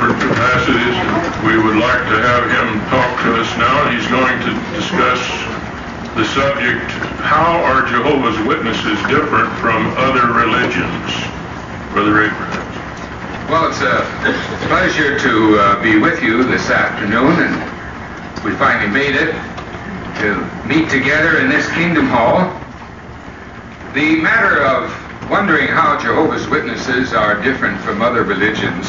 different capacities. We would like to have him talk to us now. He's going to discuss the subject, how are Jehovah's Witnesses different from other religions? Brother Abraham. Well, it's a pleasure to uh, be with you this afternoon, and we finally made it to meet together in this Kingdom Hall. The matter of wondering how Jehovah's Witnesses are different from other religions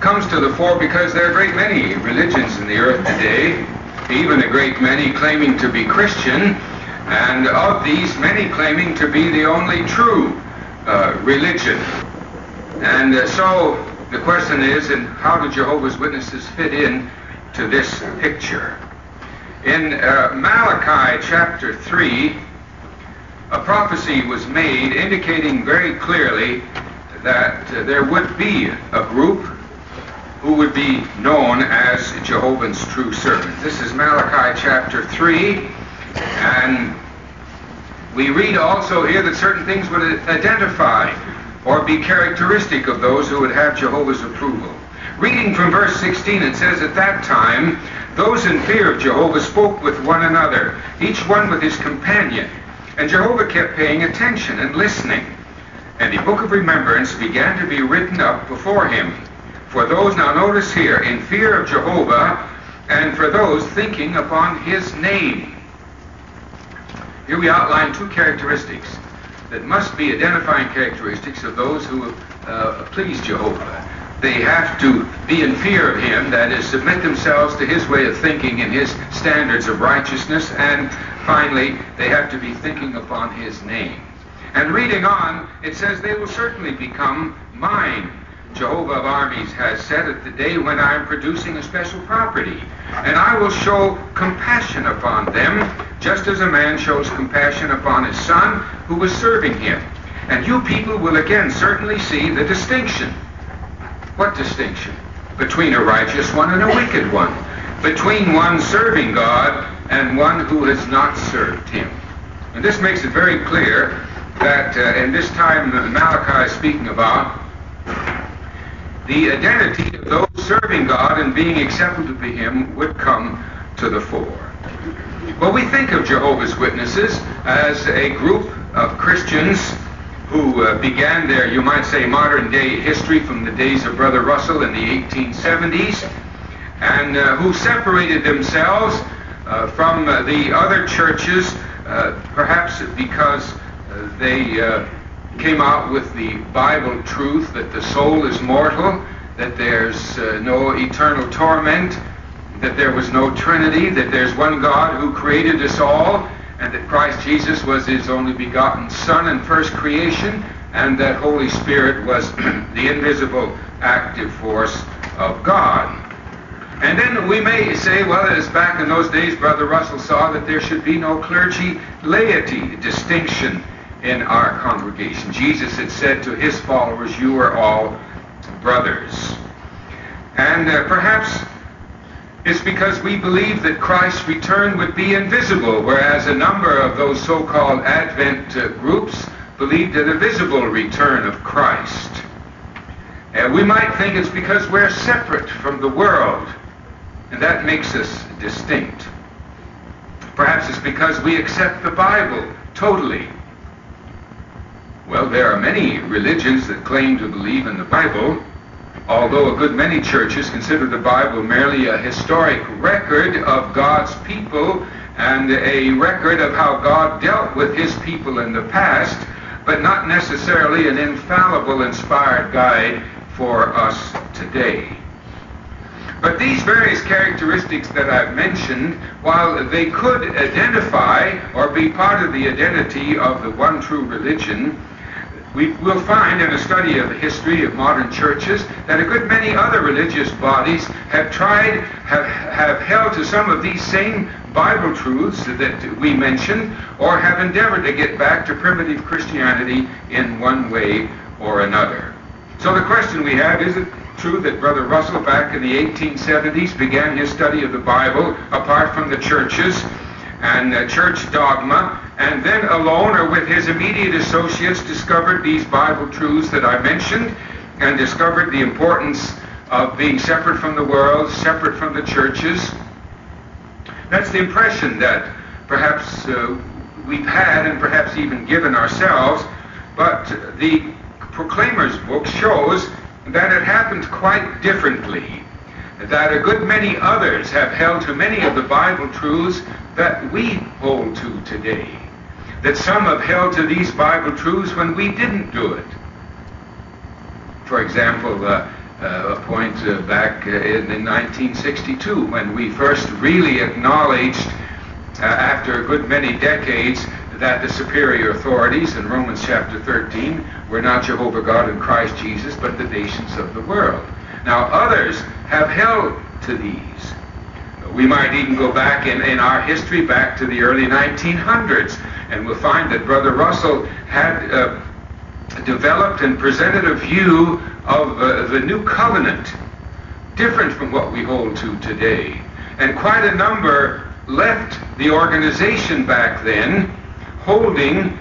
comes to the fore because there are a great many religions in the earth today, even a great many claiming to be Christian, and of these, many claiming to be the only true uh, religion. And uh, so the question is, and how do Jehovah's Witnesses fit in to this picture? In uh, Malachi chapter 3, a prophecy was made indicating very clearly that uh, there would be a group who would be known as Jehovah's true servant. This is Malachi chapter 3, and we read also here that certain things would identify or be characteristic of those who would have Jehovah's approval. Reading from verse 16, it says, At that time, those in fear of Jehovah spoke with one another, each one with his companion. And Jehovah kept paying attention and listening. And the book of remembrance began to be written up before him. For those, now notice here, in fear of Jehovah, and for those thinking upon his name. Here we outline two characteristics that must be identifying characteristics of those who uh, please Jehovah. They have to be in fear of Him, that is, submit themselves to His way of thinking and His standards of righteousness, and finally, they have to be thinking upon His name. And reading on, it says, They will certainly become mine. Jehovah of armies has said at the day when I am producing a special property, and I will show compassion upon them, just as a man shows compassion upon his son who was serving him. And you people will again certainly see the distinction. What distinction? Between a righteous one and a wicked one. Between one serving God and one who has not served him. And this makes it very clear that uh, in this time Malachi is speaking about, the identity of those serving God and being acceptable to Him would come to the fore. Well, we think of Jehovah's Witnesses as a group of Christians who uh, began their, you might say, modern day history from the days of Brother Russell in the 1870s, and uh, who separated themselves uh, from uh, the other churches, uh, perhaps because uh, they came out with the Bible truth that the soul is mortal, that there's uh, no eternal torment, that there was no Trinity, that there's one God who created us all, and that Christ Jesus was his only begotten Son and first creation, and that Holy Spirit was the invisible active force of God. And then we may say, well, as back in those days, Brother Russell saw that there should be no clergy laity distinction in our congregation. Jesus had said to his followers, You are all brothers. And uh, perhaps it's because we believe that Christ's return would be invisible, whereas a number of those so called Advent uh, groups believed in a visible return of Christ. And we might think it's because we're separate from the world, and that makes us distinct. Perhaps it's because we accept the Bible totally well, there are many religions that claim to believe in the Bible, although a good many churches consider the Bible merely a historic record of God's people and a record of how God dealt with his people in the past, but not necessarily an infallible, inspired guide for us today. But these various characteristics that I've mentioned, while they could identify or be part of the identity of the one true religion, we will find in a study of the history of modern churches that a good many other religious bodies have tried, have, have held to some of these same Bible truths that we mentioned, or have endeavored to get back to primitive Christianity in one way or another. So the question we have is it true that Brother Russell back in the 1870s began his study of the Bible apart from the churches and uh, church dogma and then alone or with his immediate associates discovered these Bible truths that I mentioned and discovered the importance of being separate from the world, separate from the churches. That's the impression that perhaps uh, we've had and perhaps even given ourselves, but the Proclaimer's book shows that it happened quite differently. That a good many others have held to many of the Bible truths that we hold to today. That some have held to these Bible truths when we didn't do it. For example, uh, uh, a point uh, back uh, in, in, 1962 when we first really acknowledged, uh, after a good many decades, that the superior authorities in Romans chapter 13 were not Jehovah God and Christ Jesus, but the nations of the world. Now, others have held to these. We might even go back in, in our history back to the early 1900s, and we'll find that Brother Russell had uh, developed and presented a view of uh, the new covenant, different from what we hold to today. And quite a number left the organization back then holding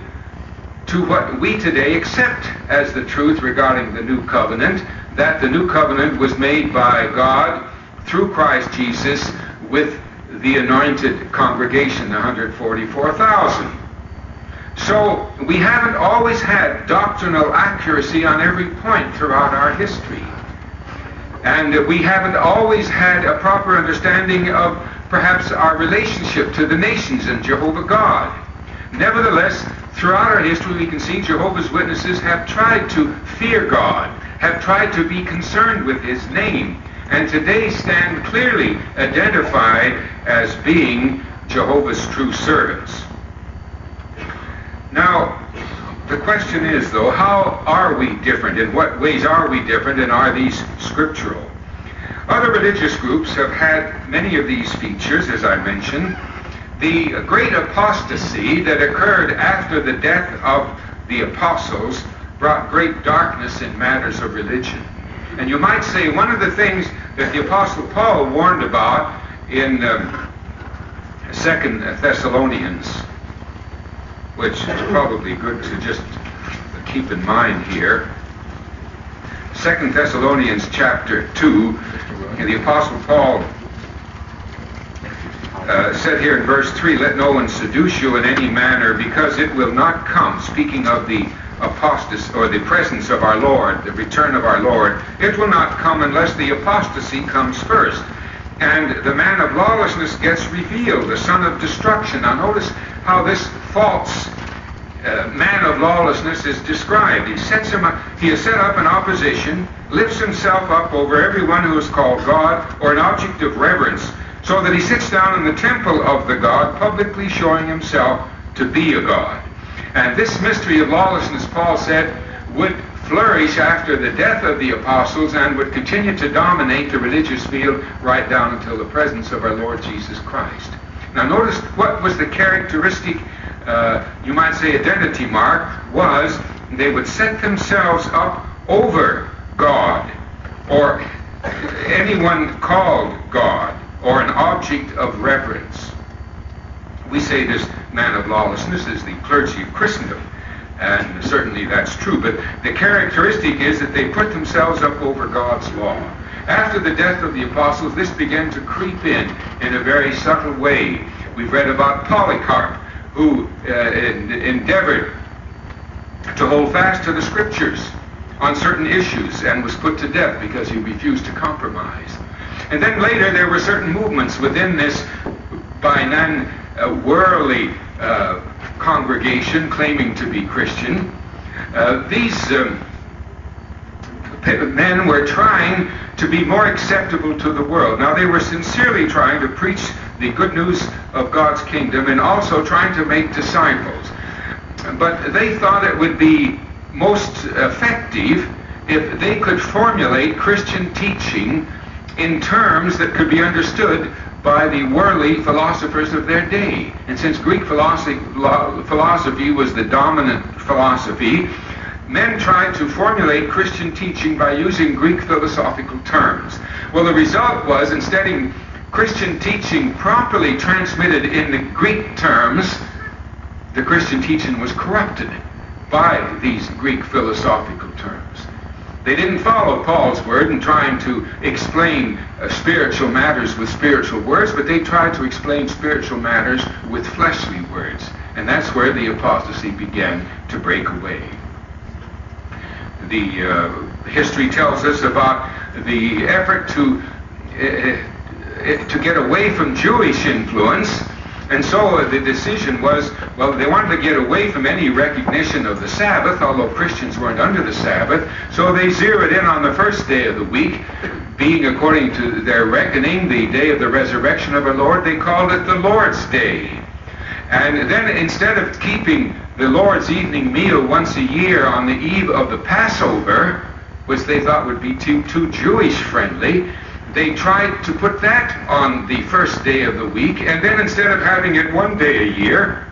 to what we today accept as the truth regarding the new covenant, that the new covenant was made by God through Christ Jesus with the anointed congregation, the 144,000. So we haven't always had doctrinal accuracy on every point throughout our history. And we haven't always had a proper understanding of perhaps our relationship to the nations and Jehovah God. Nevertheless, throughout our history, we can see Jehovah's Witnesses have tried to fear God, have tried to be concerned with His name, and today stand clearly identified as being Jehovah's true servants. Now, the question is, though, how are we different? In what ways are we different, and are these scriptural? Other religious groups have had many of these features, as I mentioned. The great apostasy that occurred after the death of the apostles brought great darkness in matters of religion. And you might say one of the things that the apostle Paul warned about in um, Second Thessalonians which is probably good to just keep in mind here. Second Thessalonians chapter 2, and the Apostle Paul uh, said here in verse 3, Let no one seduce you in any manner, because it will not come, speaking of the apostasy, or the presence of our Lord, the return of our Lord, it will not come unless the apostasy comes first. And the man of lawlessness gets revealed, the son of destruction. Now notice how this false uh, man of lawlessness is described. He sets him up, he has set up an opposition, lifts himself up over everyone who is called God or an object of reverence, so that he sits down in the temple of the God, publicly showing himself to be a God. And this mystery of lawlessness, Paul said, would flourish after the death of the apostles and would continue to dominate the religious field right down until the presence of our Lord Jesus Christ. Now notice what was the characteristic uh, you might say, identity mark was they would set themselves up over God or anyone called God or an object of reverence. We say this man of lawlessness is the clergy of Christendom. And certainly that's true. But the characteristic is that they put themselves up over God's law. After the death of the apostles, this began to creep in in a very subtle way. We've read about Polycarp, who uh, endeavored to hold fast to the scriptures on certain issues and was put to death because he refused to compromise. And then later there were certain movements within this by non-worldly uh, congregation claiming to be Christian. Uh, these um, men were trying to be more acceptable to the world. Now, they were sincerely trying to preach the good news of God's kingdom and also trying to make disciples. But they thought it would be most effective if they could formulate Christian teaching in terms that could be understood by the worldly philosophers of their day. And since Greek philosophy, philosophy was the dominant philosophy, men tried to formulate Christian teaching by using Greek philosophical terms. Well, the result was instead of Christian teaching properly transmitted in the Greek terms, the Christian teaching was corrupted by these Greek philosophical terms. They didn't follow Paul's word in trying to explain uh, spiritual matters with spiritual words, but they tried to explain spiritual matters with fleshly words. And that's where the apostasy began to break away. The uh, history tells us about the effort to uh, to get away from Jewish influence and so uh, the decision was, well, they wanted to get away from any recognition of the Sabbath, although Christians weren't under the Sabbath. So they zeroed in on the first day of the week, being according to their reckoning the day of the resurrection of our Lord. They called it the Lord's Day. And then instead of keeping the Lord's evening meal once a year on the eve of the Passover, which they thought would be too, too Jewish friendly, they tried to put that on the first day of the week, and then instead of having it one day a year,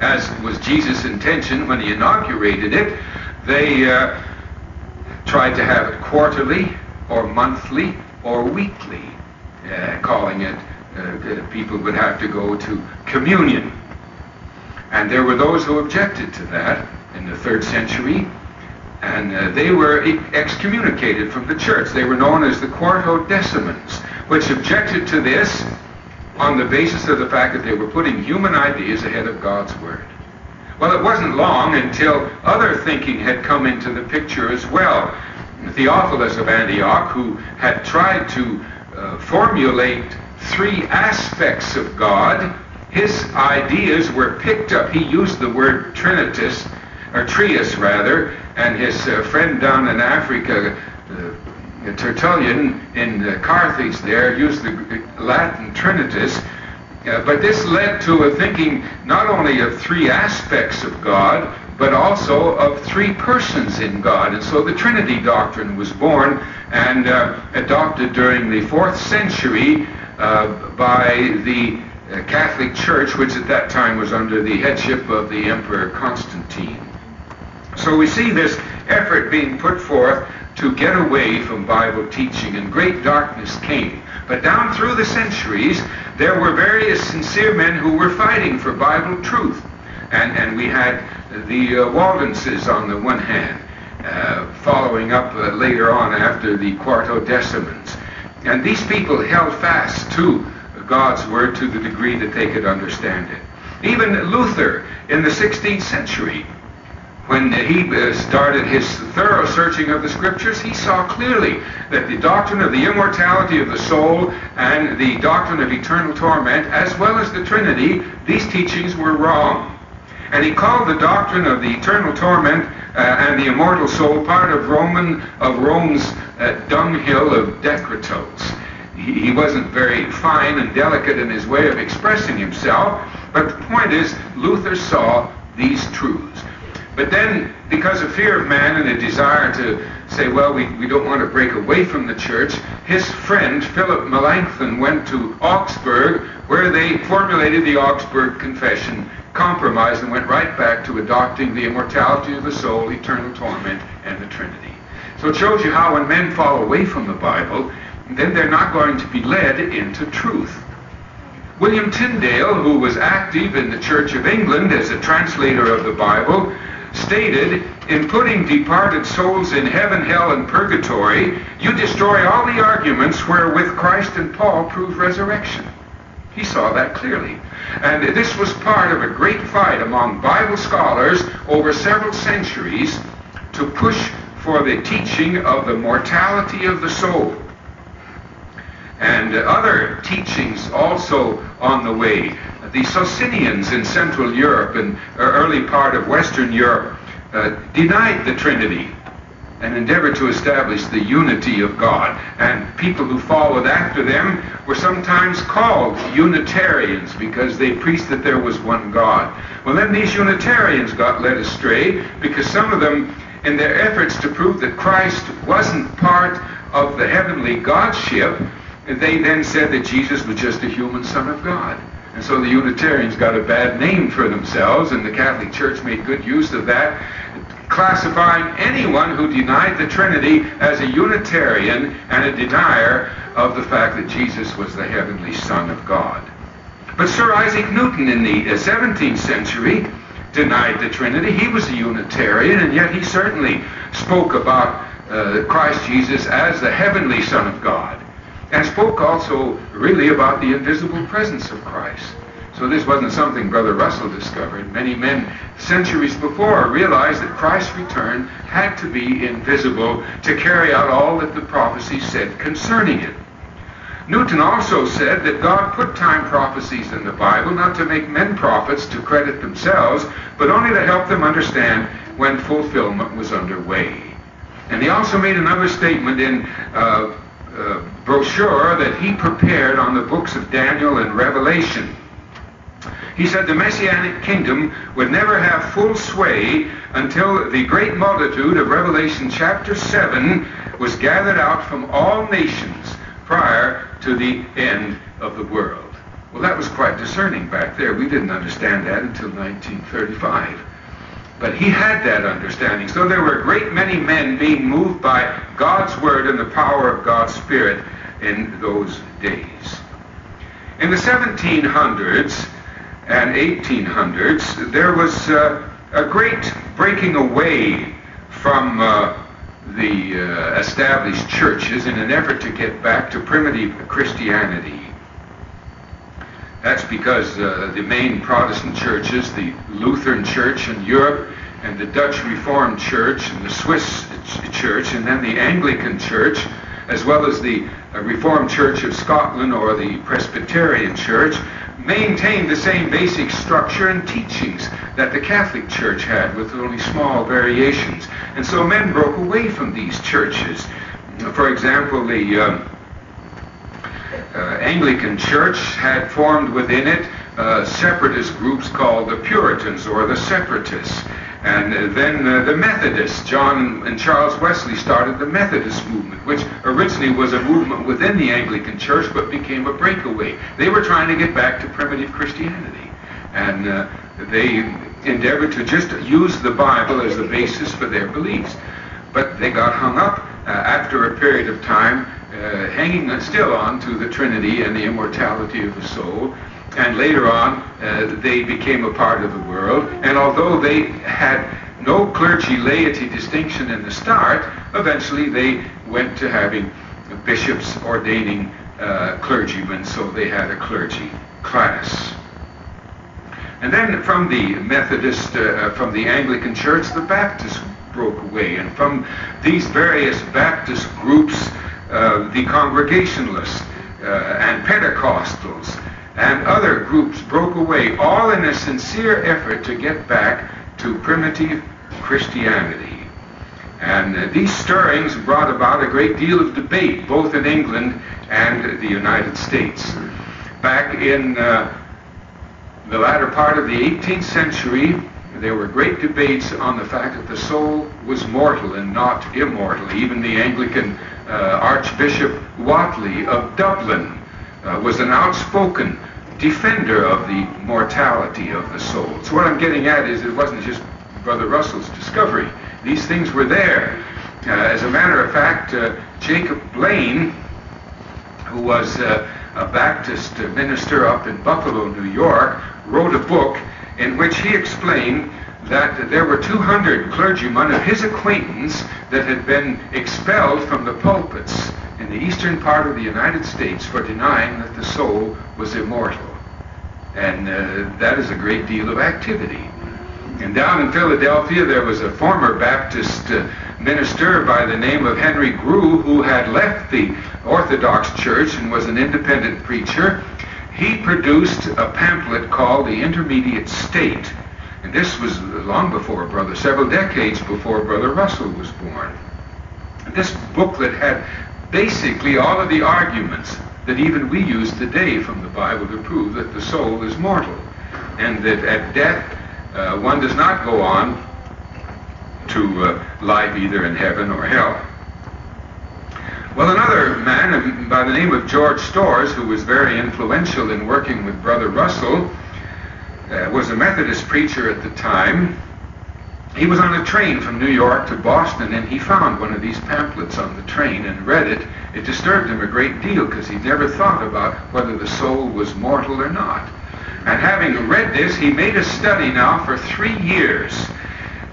as was Jesus' intention when he inaugurated it, they uh, tried to have it quarterly or monthly or weekly, uh, calling it, uh, people would have to go to communion. And there were those who objected to that in the third century and uh, they were excommunicated from the church. They were known as the Quartodecimans, which objected to this on the basis of the fact that they were putting human ideas ahead of God's Word. Well, it wasn't long until other thinking had come into the picture as well. Theophilus of Antioch, who had tried to uh, formulate three aspects of God, his ideas were picked up. He used the word Trinitas, or Trias rather, and his uh, friend down in Africa, uh, Tertullian in uh, Carthage there, used the Latin Trinitas. But this led to a thinking not only of three aspects of God, but also of three persons in God. And so the Trinity doctrine was born and uh, adopted during the fourth century uh, by the Catholic Church, which at that time was under the headship of the Emperor Constantine. So we see this effort being put forth to get away from Bible teaching, and great darkness came. But down through the centuries, there were various sincere men who were fighting for Bible truth. And, and we had the uh, Waldenses on the one hand, uh, following up uh, later on after the Quarto Quartodecimans. And these people held fast to God's Word to the degree that they could understand it. Even Luther in the 16th century when he uh, started his thorough searching of the scriptures, he saw clearly that the doctrine of the immortality of the soul and the doctrine of eternal torment, as well as the Trinity, these teachings were wrong. And he called the doctrine of the eternal torment uh, and the immortal soul part of Roman of Rome's uh, dunghill of decretals. He, he wasn't very fine and delicate in his way of expressing himself, but the point is, Luther saw these truths. But then, because of fear of man and a desire to say, well, we, we don't want to break away from the church, his friend Philip Melanchthon went to Augsburg, where they formulated the Augsburg Confession, compromised, and went right back to adopting the immortality of the soul, eternal torment, and the Trinity. So it shows you how when men fall away from the Bible, then they're not going to be led into truth. William Tyndale, who was active in the Church of England as a translator of the Bible, stated, in putting departed souls in heaven, hell, and purgatory, you destroy all the arguments wherewith Christ and Paul prove resurrection. He saw that clearly. And this was part of a great fight among Bible scholars over several centuries to push for the teaching of the mortality of the soul. And other teachings also on the way the Socinians in Central Europe and early part of Western Europe uh, denied the Trinity and endeavored to establish the unity of God. And people who followed after them were sometimes called Unitarians because they preached that there was one God. Well, then these Unitarians got led astray because some of them, in their efforts to prove that Christ wasn't part of the heavenly Godship, they then said that Jesus was just a human Son of God. And so the Unitarians got a bad name for themselves, and the Catholic Church made good use of that, classifying anyone who denied the Trinity as a Unitarian and a denier of the fact that Jesus was the heavenly Son of God. But Sir Isaac Newton in the 17th uh, century denied the Trinity. He was a Unitarian, and yet he certainly spoke about uh, Christ Jesus as the heavenly Son of God, and spoke also really about the invisible presence of Christ. So this wasn't something Brother Russell discovered. Many men centuries before realized that Christ's return had to be invisible to carry out all that the prophecy said concerning it. Newton also said that God put time prophecies in the Bible not to make men prophets to credit themselves, but only to help them understand when fulfillment was underway. And he also made another statement in uh, uh, brochure that he prepared on the books of Daniel and Revelation. He said the Messianic kingdom would never have full sway until the great multitude of Revelation chapter 7 was gathered out from all nations prior to the end of the world. Well, that was quite discerning back there. We didn't understand that until 1935. But he had that understanding. So there were a great many men being moved by God's word and the power of God's Spirit in those days. In the 1700s and 1800s, there was uh, a great breaking away from uh, the uh, established churches in an effort to get back to primitive Christianity. That's because uh, the main Protestant churches, the Lutheran Church in Europe, and the Dutch Reformed Church, and the Swiss Church, and then the Anglican Church, as well as the uh, Reformed Church of Scotland or the Presbyterian Church, maintained the same basic structure and teachings that the Catholic Church had, with only small variations. And so men broke away from these churches. For example, the uh, Anglican Church had formed within it uh, separatist groups called the Puritans or the Separatists. And then uh, the Methodists, John and Charles Wesley started the Methodist movement, which originally was a movement within the Anglican Church but became a breakaway. They were trying to get back to primitive Christianity. And uh, they endeavored to just use the Bible as the basis for their beliefs. But they got hung up uh, after a period of time, uh, hanging still on to the Trinity and the immortality of the soul and later on uh, they became a part of the world. And although they had no clergy laity distinction in the start, eventually they went to having bishops ordaining uh, clergymen, so they had a clergy class. And then from the Methodist, uh, from the Anglican Church, the Baptists broke away. And from these various Baptist groups, uh, the Congregationalists uh, and Pentecostals and other groups broke away, all in a sincere effort to get back to primitive Christianity. And uh, these stirrings brought about a great deal of debate, both in England and the United States. Back in uh, the latter part of the 18th century, there were great debates on the fact that the soul was mortal and not immortal. Even the Anglican Archbishop Whately of Dublin uh, was an outspoken defender of the mortality of the soul. So what I'm getting at is it wasn't just Brother Russell's discovery. These things were there. Uh, as a matter of fact, uh, Jacob Blain, who was uh, a Baptist minister up in Buffalo, New York, wrote a book in which he explained that there were 200 clergymen of his acquaintance that had been expelled from the pulpits in the eastern part of the United States for denying that the soul was immortal. And uh, that is a great deal of activity. And down in Philadelphia, there was a former Baptist uh, minister by the name of Henry Grew who had left the Orthodox Church and was an independent preacher. He produced a pamphlet called The Intermediate State. And this was long before Brother, several decades before Brother Russell was born. And this booklet had basically all of the arguments that even we use today from the Bible to prove that the soul is mortal and that at death uh, one does not go on to uh, life either in heaven or hell. Well, another man by the name of George Storrs, who was very influential in working with Brother Russell, uh, was a Methodist preacher at the time, he was on a train from New York to Boston and he found one of these pamphlets on the train and read it. It disturbed him a great deal because he'd never thought about whether the soul was mortal or not. And having read this, he made a study now for three years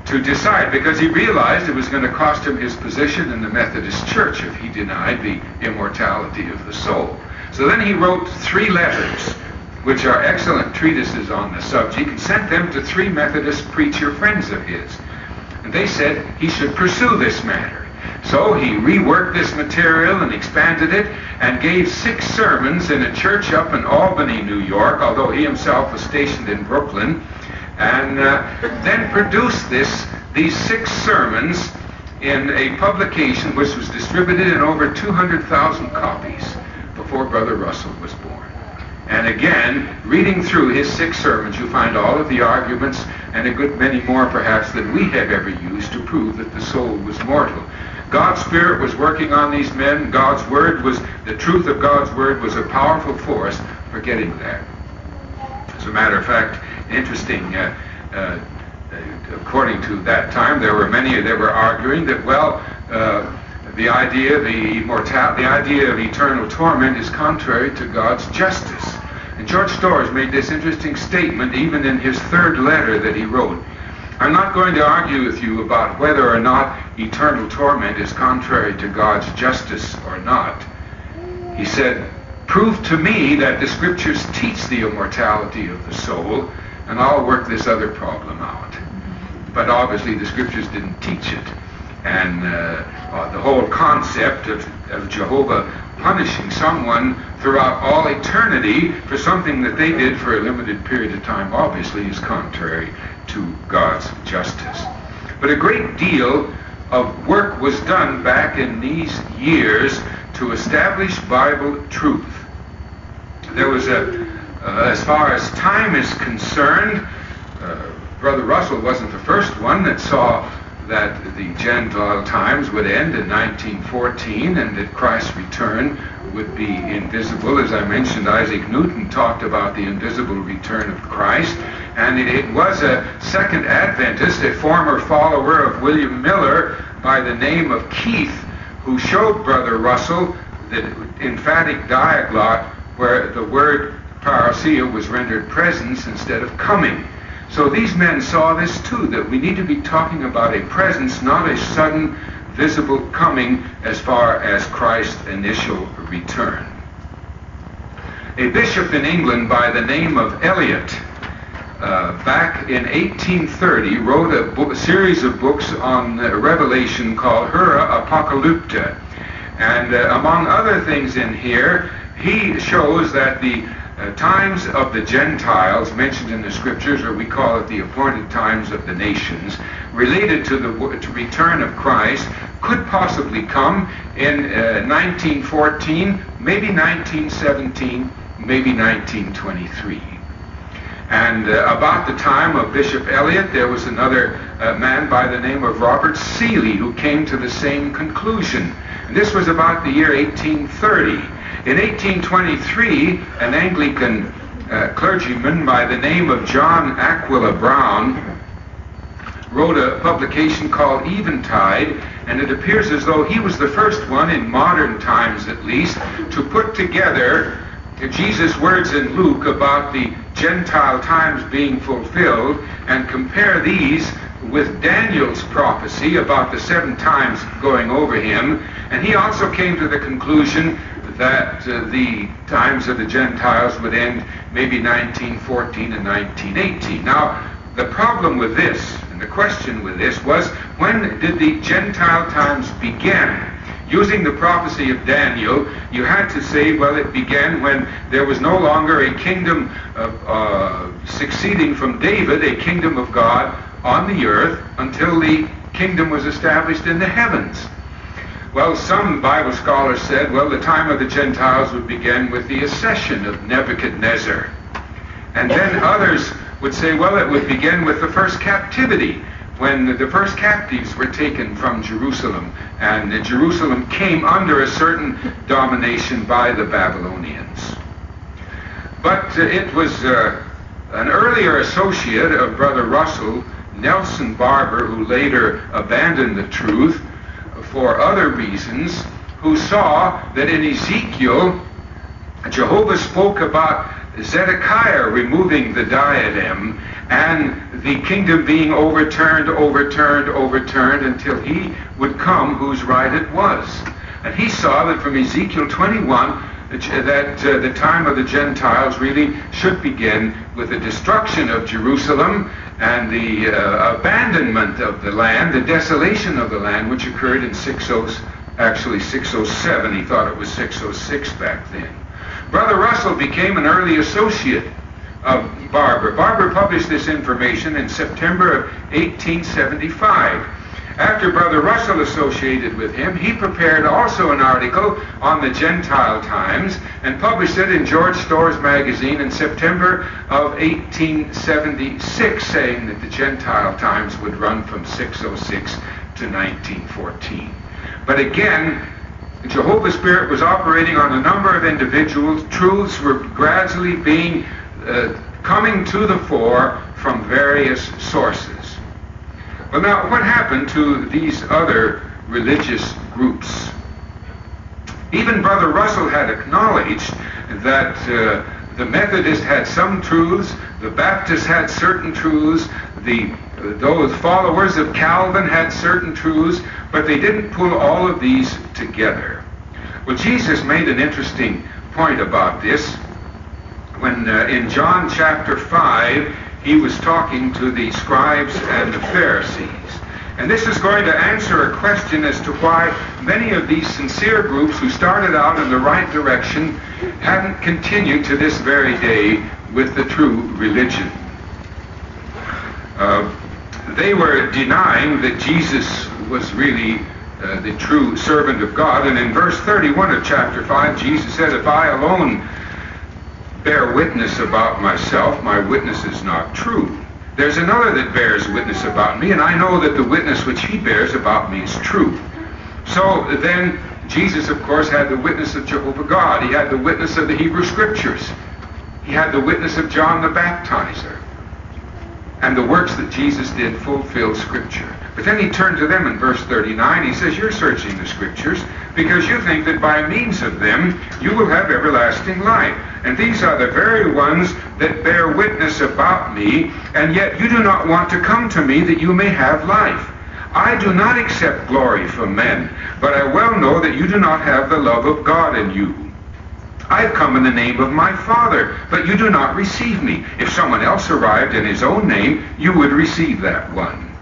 to decide because he realized it was going to cost him his position in the Methodist Church if he denied the immortality of the soul. So then he wrote three letters, which are excellent treatises on the subject, and sent them to three Methodist preacher friends of his. And they said he should pursue this matter. So he reworked this material and expanded it and gave six sermons in a church up in Albany, New York, although he himself was stationed in Brooklyn, and uh, then produced this, these six sermons in a publication which was distributed in over 200,000 copies before Brother Russell was born. And again, reading through his six sermons, you find all of the arguments and a good many more perhaps than we have ever used to prove that the soul was mortal. God's Spirit was working on these men. God's Word was, the truth of God's Word was a powerful force for getting there. As a matter of fact, interesting, uh, uh, according to that time, there were many that were arguing that, well, uh, the idea, the immortal, the idea of eternal torment is contrary to God's justice. And George Storrs made this interesting statement even in his third letter that he wrote. I'm not going to argue with you about whether or not eternal torment is contrary to God's justice or not. He said, Prove to me that the scriptures teach the immortality of the soul, and I'll work this other problem out. But obviously, the scriptures didn't teach it. And uh, uh, the whole concept of, of Jehovah punishing someone throughout all eternity for something that they did for a limited period of time obviously is contrary to God's justice. But a great deal of work was done back in these years to establish Bible truth. There was a, uh, as far as time is concerned, uh, Brother Russell wasn't the first one that saw that the Gentile times would end in 1914 and that Christ's return would be invisible. As I mentioned, Isaac Newton talked about the invisible return of Christ. And it, it was a Second Adventist, a former follower of William Miller by the name of Keith, who showed Brother Russell the emphatic diaglott where the word parousia was rendered presence instead of coming. So these men saw this too, that we need to be talking about a presence, not a sudden visible coming as far as Christ's initial return. A bishop in England by the name of Elliott, uh, back in 1830, wrote a, series of books on uh, Revelation called Horae Apocalypticae. And uh, among other things in here, he shows that the uh, times of the Gentiles mentioned in the scriptures, or we call it the appointed times of the nations, related to the to return of Christ, could possibly come in uh, 1914, maybe 1917, maybe 1923. And uh, about the time of Bishop Elliott, there was another uh, man by the name of Robert Seeley who came to the same conclusion. And this was about the year 1830. In 1823, an Anglican uh, clergyman by the name of John Aquila Brown wrote a publication called Eventide, and it appears as though he was the first one, in modern times at least, to put together Jesus' words in Luke about the Gentile times being fulfilled and compare these with Daniel's prophecy about the seven times going over him. And he also came to the conclusion that uh, the times of the Gentiles would end maybe 1914 and 1918. Now, the problem with this, and the question with this, was when did the Gentile times begin? Using the prophecy of Daniel, you had to say, well, it began when there was no longer a kingdom of, uh, succeeding from David, a kingdom of God on the earth, until the kingdom was established in the heavens. Well, some Bible scholars said, well, the time of the Gentiles would begin with the accession of Nebuchadnezzar. And then others would say, well, it would begin with the first captivity, when the first captives were taken from Jerusalem, and Jerusalem came under a certain domination by the Babylonians. But uh, it was uh, an earlier associate of Brother Russell, Nelson Barbour, who later abandoned the truth, for other reasons who saw that in Ezekiel, Jehovah spoke about Zedekiah removing the diadem and the kingdom being overturned, overturned, overturned until he would come whose right it was. And he saw that from Ezekiel 21 that uh, the time of the Gentiles really should begin with the destruction of Jerusalem and the uh, abandonment of the land, the desolation of the land, which occurred in 60, actually 607. He thought it was 606 back then. Brother Russell became an early associate of Barbour. Barbour published this information in September of 1875. After Brother Russell associated with him, he prepared also an article on the Gentile times and published it in George Storrs magazine in September of 1876, saying that the Gentile times would run from 606 to 1914. But again, Jehovah's Spirit was operating on a number of individuals. Truths were gradually being uh, coming to the fore from various sources. Well, now, what happened to these other religious groups? Even Brother Russell had acknowledged that uh, the Methodists had some truths, the Baptists had certain truths, the uh, those followers of Calvin had certain truths, but they didn't pull all of these together. Well, Jesus made an interesting point about this when uh, in John chapter 5 he was talking to the scribes and the Pharisees. And this is going to answer a question as to why many of these sincere groups who started out in the right direction haven't continued to this very day with the true religion. Uh, they were denying that Jesus was really uh, the true servant of God. And in verse 31 of chapter 5, Jesus said, If I alone bear witness about myself, my witness is not true. There's another that bears witness about me, and I know that the witness which he bears about me is true. So then, Jesus, of course, had the witness of Jehovah God. He had the witness of the Hebrew Scriptures. He had the witness of John the Baptizer. And the works that Jesus did fulfilled Scripture. But then he turned to them in verse 39. He says, You're searching the Scriptures because you think that by means of them you will have everlasting life. And these are the very ones that bear witness about me, and yet you do not want to come to me that you may have life. I do not accept glory from men, but I well know that you do not have the love of God in you. I've come in the name of my Father, but you do not receive me. If someone else arrived in his own name, you would receive that one.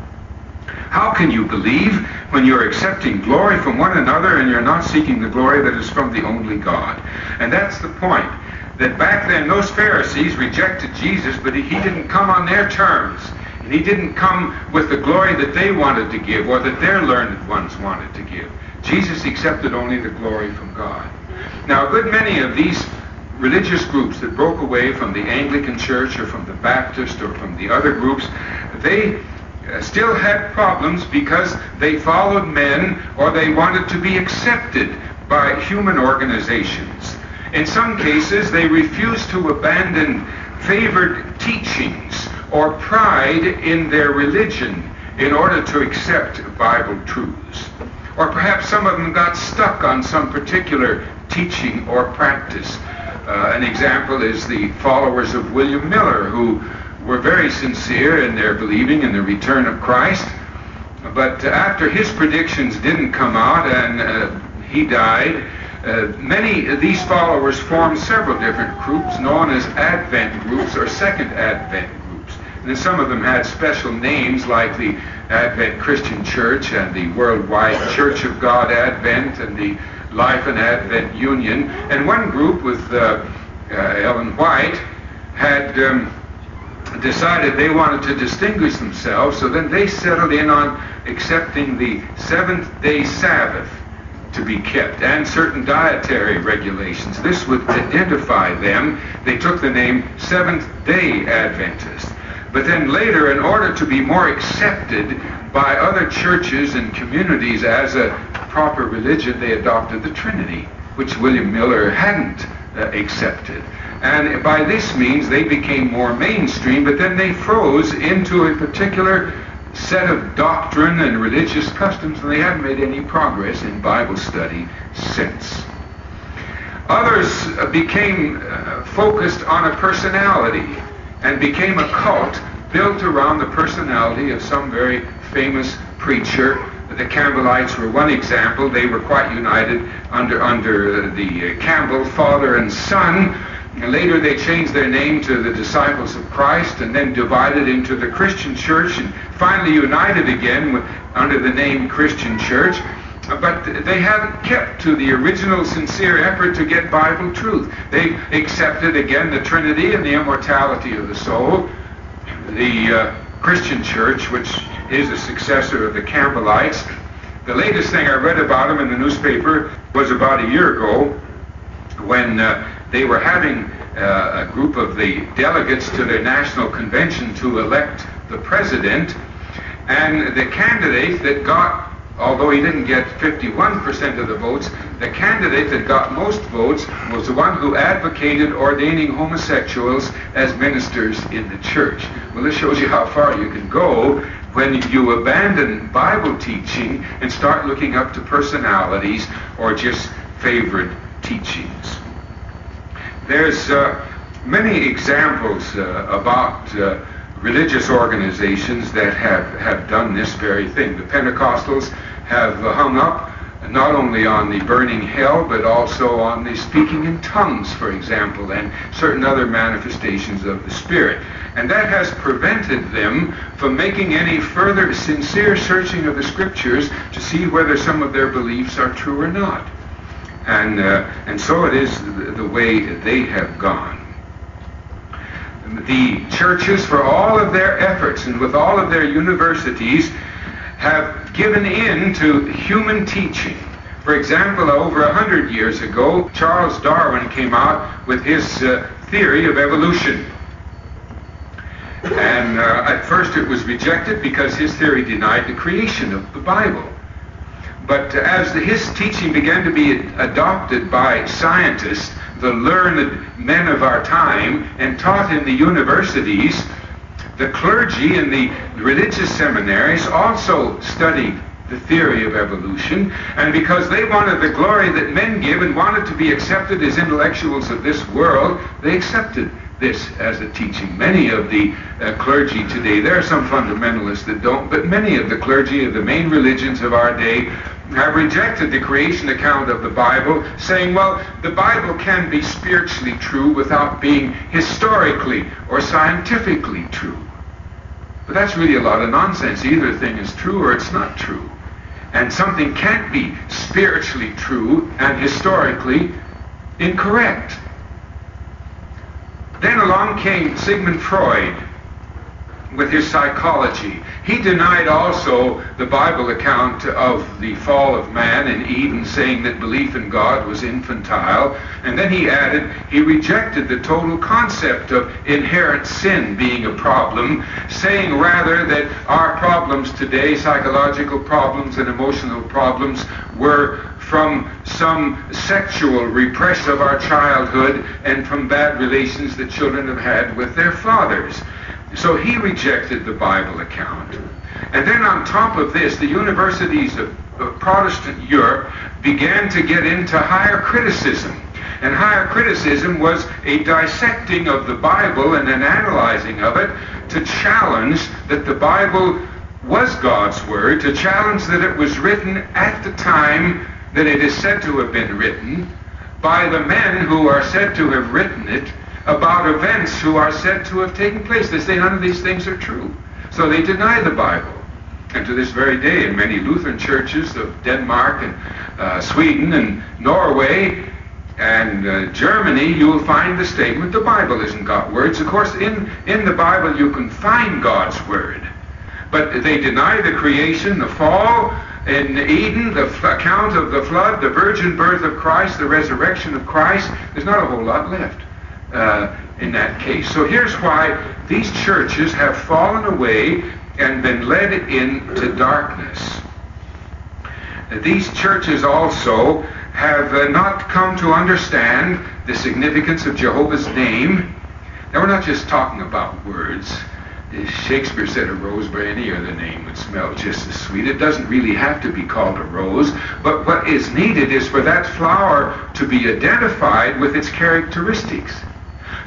How can you believe when you're accepting glory from one another and you're not seeking the glory that is from the only God? And that's the point that back then those Pharisees rejected Jesus, but he didn't come on their terms. And he didn't come with the glory that they wanted to give or that their learned ones wanted to give. Jesus accepted only the glory from God. Now, a good many of these religious groups that broke away from the Anglican Church or from the Baptist or from the other groups, they still had problems because they followed men or they wanted to be accepted by human organizations. In some cases, they refused to abandon favored teachings or pride in their religion in order to accept Bible truths. Or perhaps some of them got stuck on some particular teaching or practice. Uh, an example is the followers of William Miller, who were very sincere in their believing in the return of Christ. But after his predictions didn't come out and uh, he died, uh, many of these followers formed several different groups known as Advent groups or Second Advent groups. And some of them had special names like the Advent Christian Church and the Worldwide Church of God Advent and the Life and Advent Union. And one group with uh, uh, Ellen White had um, decided they wanted to distinguish themselves, so then they settled in on accepting the seventh day Sabbath to be kept and certain dietary regulations. This would identify them. They took the name Seventh day Adventist. But then later, in order to be more accepted by other churches and communities as a proper religion, they adopted the Trinity, which William Miller hadn't uh, accepted. And by this means, they became more mainstream, but then they froze into a particular set of doctrine and religious customs, and they haven't made any progress in Bible study since. Others uh, became uh, focused on a personality and became a cult built around the personality of some very famous preacher. The Campbellites were one example. They were quite united under, under uh, the uh, Campbell, father and son. And later they changed their name to the Disciples of Christ and then divided into the Christian Church and finally united again with, under the name Christian Church. But they haven't kept to the original sincere effort to get Bible truth. They accepted again the Trinity and the immortality of the soul. The uh, Christian Church, which is a successor of the Campbellites. The latest thing I read about them in the newspaper was about a year ago when uh, they were having uh, a group of the delegates to their national convention to elect the president, and the candidate that got although he didn't get 51% of the votes, the candidate that got most votes was the one who advocated ordaining homosexuals as ministers in the church. Well, this shows you how far you can go when you abandon Bible teaching and start looking up to personalities or just favorite teachings. There's uh, many examples uh, about uh, religious organizations that have, have done this very thing. The Pentecostals have hung up not only on the burning hell, but also on the speaking in tongues, for example, and certain other manifestations of the Spirit. And that has prevented them from making any further sincere searching of the Scriptures to see whether some of their beliefs are true or not. And, uh, and so it is the, the way they have gone. The churches, for all of their efforts and with all of their universities, have given in to human teaching. For example, over a hundred years ago, Charles Darwin came out with his uh, theory of evolution. And uh, at first it was rejected because his theory denied the creation of the Bible. But as the, his teaching began to be adopted by scientists, the learned men of our time, and taught in the universities, the clergy in the religious seminaries also studied the theory of evolution, and because they wanted the glory that men give and wanted to be accepted as intellectuals of this world, they accepted this as a teaching. Many of the uh, clergy today, there are some fundamentalists that don't, but many of the clergy of the main religions of our day have rejected the creation account of the Bible, saying, well, the Bible can be spiritually true without being historically or scientifically true. But that's really a lot of nonsense. Either a thing is true or it's not true. And something can't be spiritually true and historically incorrect. Then along came Sigmund Freud with his psychology. He denied also the Bible account of the fall of man in Eden, saying that belief in God was infantile. And then he added he rejected the total concept of inherent sin being a problem, saying rather that our problems today, psychological problems and emotional problems, were from some sexual repress of our childhood and from bad relations that children have had with their fathers. So he rejected the Bible account. And then on top of this, the universities of, of Protestant Europe began to get into higher criticism. And higher criticism was a dissecting of the Bible and an analyzing of it to challenge that the Bible was God's Word, to challenge that it was written at the time that it is said to have been written by the men who are said to have written it about events who are said to have taken place. They say none of these things are true. So they deny the Bible. And to this very day, in many Lutheran churches of Denmark and uh, Sweden and Norway and uh, Germany, you'll find the statement, the Bible isn't God's words. Of course, in, in the Bible you can find God's word. But they deny the creation, the fall, in Eden, the account of the flood, the virgin birth of Christ, the resurrection of Christ, there's not a whole lot left uh, in that case. So here's why these churches have fallen away and been led into darkness. These churches also have uh, not come to understand the significance of Jehovah's name. Now, we're not just talking about words. Shakespeare said a rose by any other name would smell just as sweet. It doesn't really have to be called a rose, but what is needed is for that flower to be identified with its characteristics.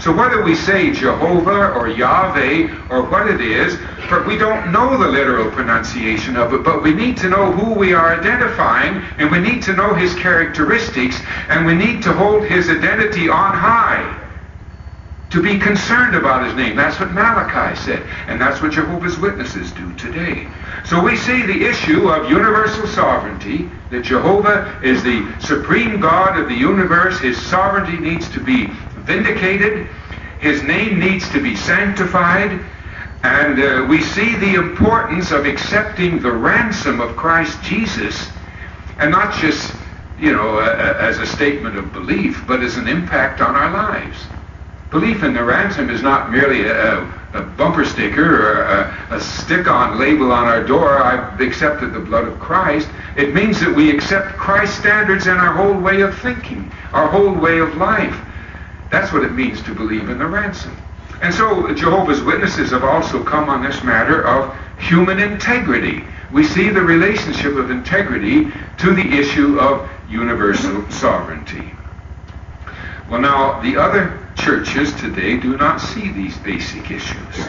So whether we say Jehovah or Yahweh or what it is, we don't know the literal pronunciation of it, but we need to know who we are identifying, and we need to know his characteristics, and we need to hold his identity on high. To be concerned about his name. That's what Malachi said, and that's what Jehovah's Witnesses do today. So we see the issue of universal sovereignty, that Jehovah is the supreme God of the universe. His sovereignty needs to be vindicated. His name needs to be sanctified. And uh, we see the importance of accepting the ransom of Christ Jesus, and not just, you know, as a statement of belief, but as an impact on our lives. Belief in the ransom is not merely a, a bumper sticker or a, a stick-on label on our door, I've accepted the blood of Christ. It means that we accept Christ's standards in our whole way of thinking, our whole way of life. That's what it means to believe in the ransom. And so Jehovah's Witnesses have also come on this matter of human integrity. We see the relationship of integrity to the issue of universal sovereignty. Well, now, the other churches today do not see these basic issues.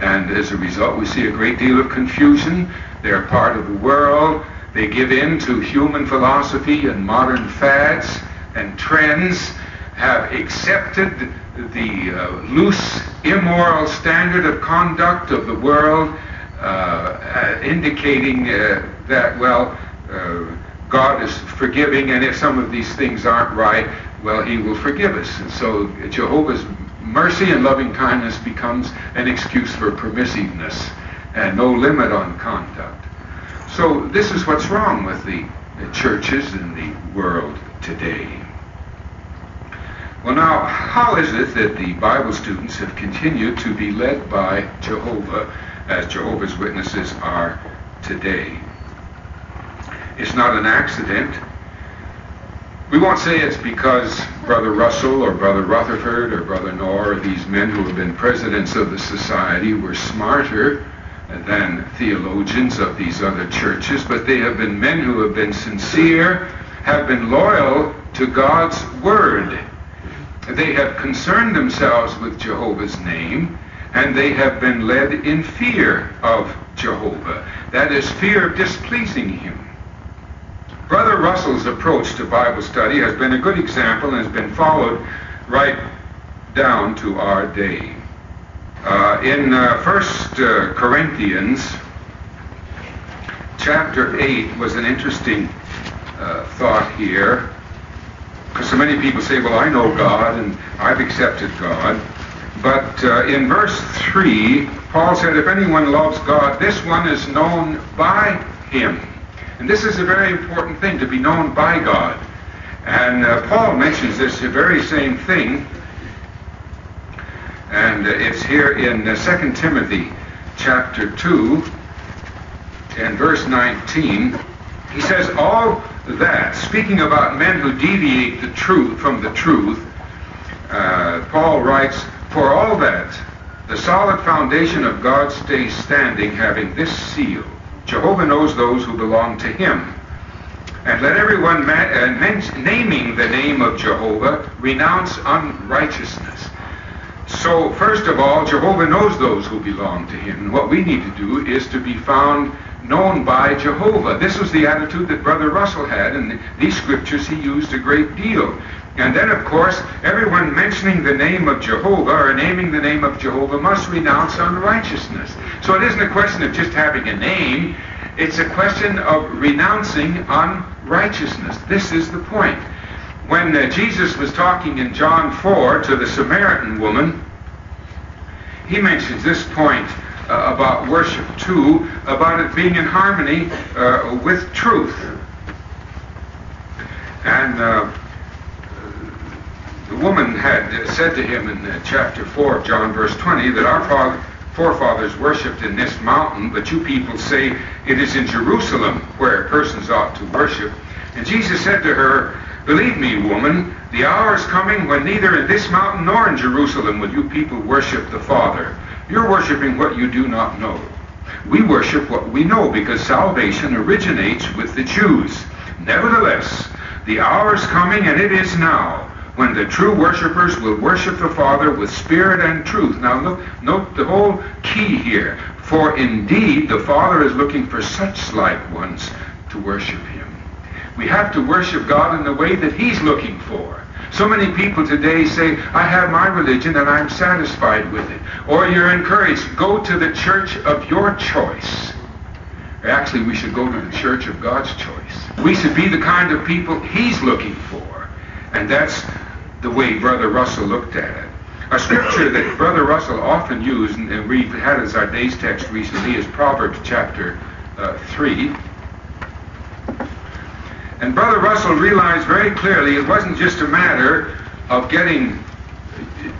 And as a result, we see a great deal of confusion. They're part of the world. They give in to human philosophy and modern fads and trends have accepted the uh, loose, immoral standard of conduct of the world, uh, uh, indicating uh, that, well, uh, God is forgiving, and if some of these things aren't right, well, He will forgive us. And so Jehovah's mercy and loving kindness becomes an excuse for permissiveness and no limit on conduct. So this is what's wrong with the, the churches in the world today. Well, now, how is it that the Bible students have continued to be led by Jehovah as Jehovah's Witnesses are today? It's not an accident. We won't say it's because Brother Russell or Brother Rutherford or Brother Knorr, these men who have been presidents of the society, were smarter than theologians of these other churches, but they have been men who have been sincere, have been loyal to God's Word they have concerned themselves with Jehovah's name, and they have been led in fear of Jehovah. That is, fear of displeasing him. Brother Russell's approach to Bible study has been a good example and has been followed right down to our day. Uh, in uh, 1 uh, Corinthians, chapter 8 was an interesting uh, thought here. Because so many people say, well, I know God and I've accepted God. But uh, in verse 3, Paul said, if anyone loves God, this one is known by him. And this is a very important thing, to be known by God. And uh, Paul mentions this very same thing. And uh, it's here in uh, 2 Timothy chapter 2 and verse 19. He says, all that, speaking about men who deviate the truth from the truth, uh, Paul writes, For all that, the solid foundation of God stays standing, having this seal. Jehovah knows those who belong to him. And let everyone ma- uh, men- naming the name of Jehovah renounce unrighteousness. So, first of all, Jehovah knows those who belong to him. What we need to do is to be found known by Jehovah. This was the attitude that Brother Russell had, and these scriptures he used a great deal. And then, of course, everyone mentioning the name of Jehovah or naming the name of Jehovah must renounce unrighteousness. So it isn't a question of just having a name, it's a question of renouncing unrighteousness. This is the point. When uh, Jesus was talking in John 4 to the Samaritan woman, he mentions this point uh, about worship too, about it being in harmony uh, with truth. And uh, the woman had said to him in uh, chapter 4 of John, verse 20, that our father, forefathers worshipped in this mountain, but you people say it is in Jerusalem where persons ought to worship. And Jesus said to her, Believe me, woman, the hour is coming when neither in this mountain nor in Jerusalem will you people worship the Father. You're worshiping what you do not know. We worship what we know because salvation originates with the Jews. Nevertheless, the hour is coming, and it is now, when the true worshippers will worship the Father with spirit and truth. Now, look, note the whole key here. For indeed, the Father is looking for such like ones to worship Him. We have to worship God in the way that He's looking for. So many people today say, I have my religion and I'm satisfied with it. Or you're encouraged, go to the church of your choice. Actually, we should go to the church of God's choice. We should be the kind of people He's looking for. And that's the way Brother Russell looked at it. A scripture that Brother Russell often used, and we've had as our day's text recently, is Proverbs chapter uh, 3. And Brother Russell realized very clearly it wasn't just a matter of getting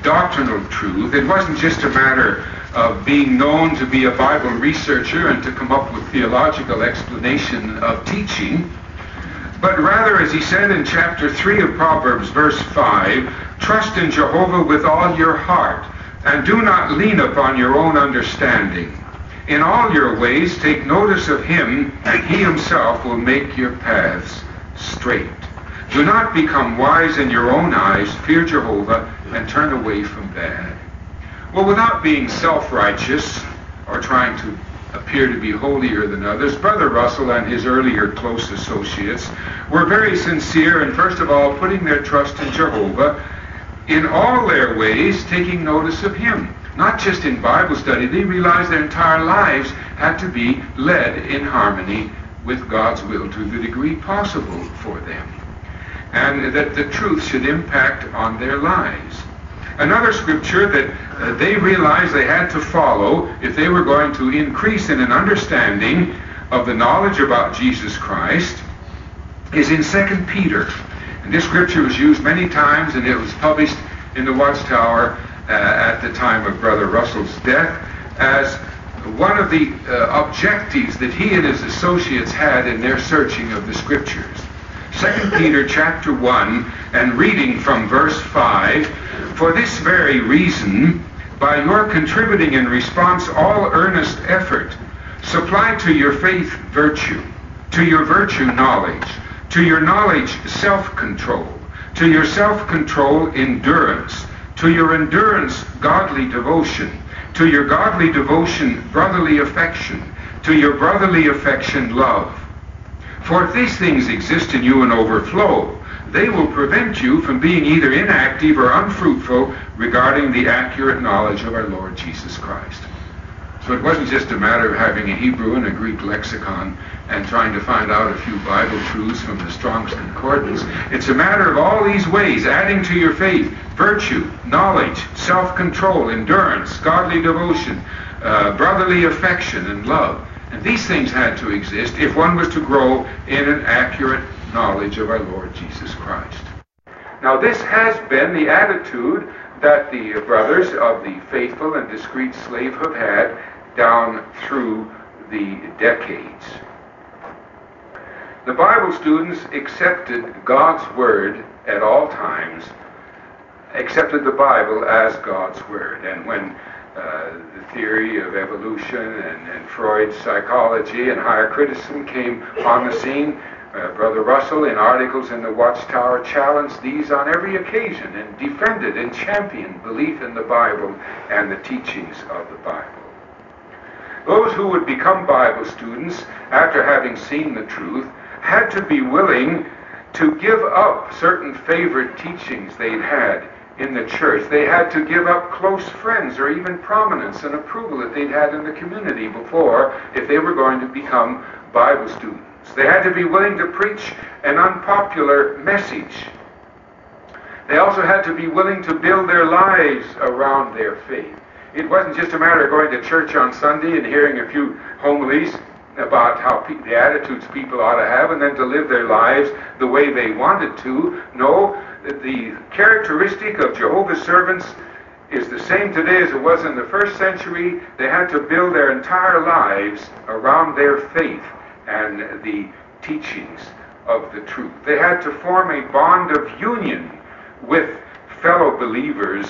doctrinal truth. It wasn't just a matter of being known to be a Bible researcher and to come up with theological explanation of teaching. But rather, as he said in chapter 3 of Proverbs, verse 5, trust in Jehovah with all your heart, and do not lean upon your own understanding. In all your ways take notice of him, and he himself will make your paths straight. Do not become wise in your own eyes, fear Jehovah, and turn away from bad. Well, without being self-righteous or trying to appear to be holier than others, Brother Russell and his earlier close associates were very sincere in, first of all, putting their trust in Jehovah in all their ways, taking notice of Him. Not just in Bible study, they realized their entire lives had to be led in harmony with God's will to the degree possible for them. And that the truth should impact on their lives. Another scripture that uh, they realized they had to follow if they were going to increase in an understanding of the knowledge about Jesus Christ is in 2 Peter. And this scripture was used many times and it was published in the Watchtower uh, at the time of Brother Russell's death as one of the uh, objectives that he and his associates had in their searching of the scriptures. 2 Peter chapter 1 and reading from verse 5, For this very reason, by your contributing in response all earnest effort, supply to your faith virtue, to your virtue knowledge, to your knowledge self-control, to your self-control endurance, to your endurance godly devotion, to your godly devotion, brotherly affection. To your brotherly affection, love. For if these things exist in you and overflow, they will prevent you from being either inactive or unfruitful regarding the accurate knowledge of our Lord Jesus Christ. So it wasn't just a matter of having a Hebrew and a Greek lexicon and trying to find out a few Bible truths from the Strong's Concordance. It's a matter of all these ways, adding to your faith virtue, knowledge, self-control, endurance, godly devotion, uh, brotherly affection, and love. And these things had to exist if one was to grow in an accurate knowledge of our Lord Jesus Christ. Now this has been the attitude that the brothers of the faithful and discreet slave have had down through the decades. The Bible students accepted God's Word at all times, accepted the Bible as God's Word. And when the theory of evolution and, and, Freud's psychology and higher criticism came on the scene, uh, Brother Russell, in articles in the Watchtower, challenged these on every occasion and defended and championed belief in the Bible and the teachings of the Bible. Those who would become Bible students after having seen the truth had to be willing to give up certain favorite teachings they'd had in the church. They had to give up close friends or even prominence and approval that they'd had in the community before if they were going to become Bible students. They had to be willing to preach an unpopular message. They also had to be willing to build their lives around their faith. It wasn't just a matter of going to church on Sunday and hearing a few homilies about how pe- the attitudes people ought to have and then to live their lives the way they wanted to. No, the characteristic of Jehovah's servants is the same today as it was in the first century. They had to build their entire lives around their faith and the teachings of the truth. They had to form a bond of union with fellow believers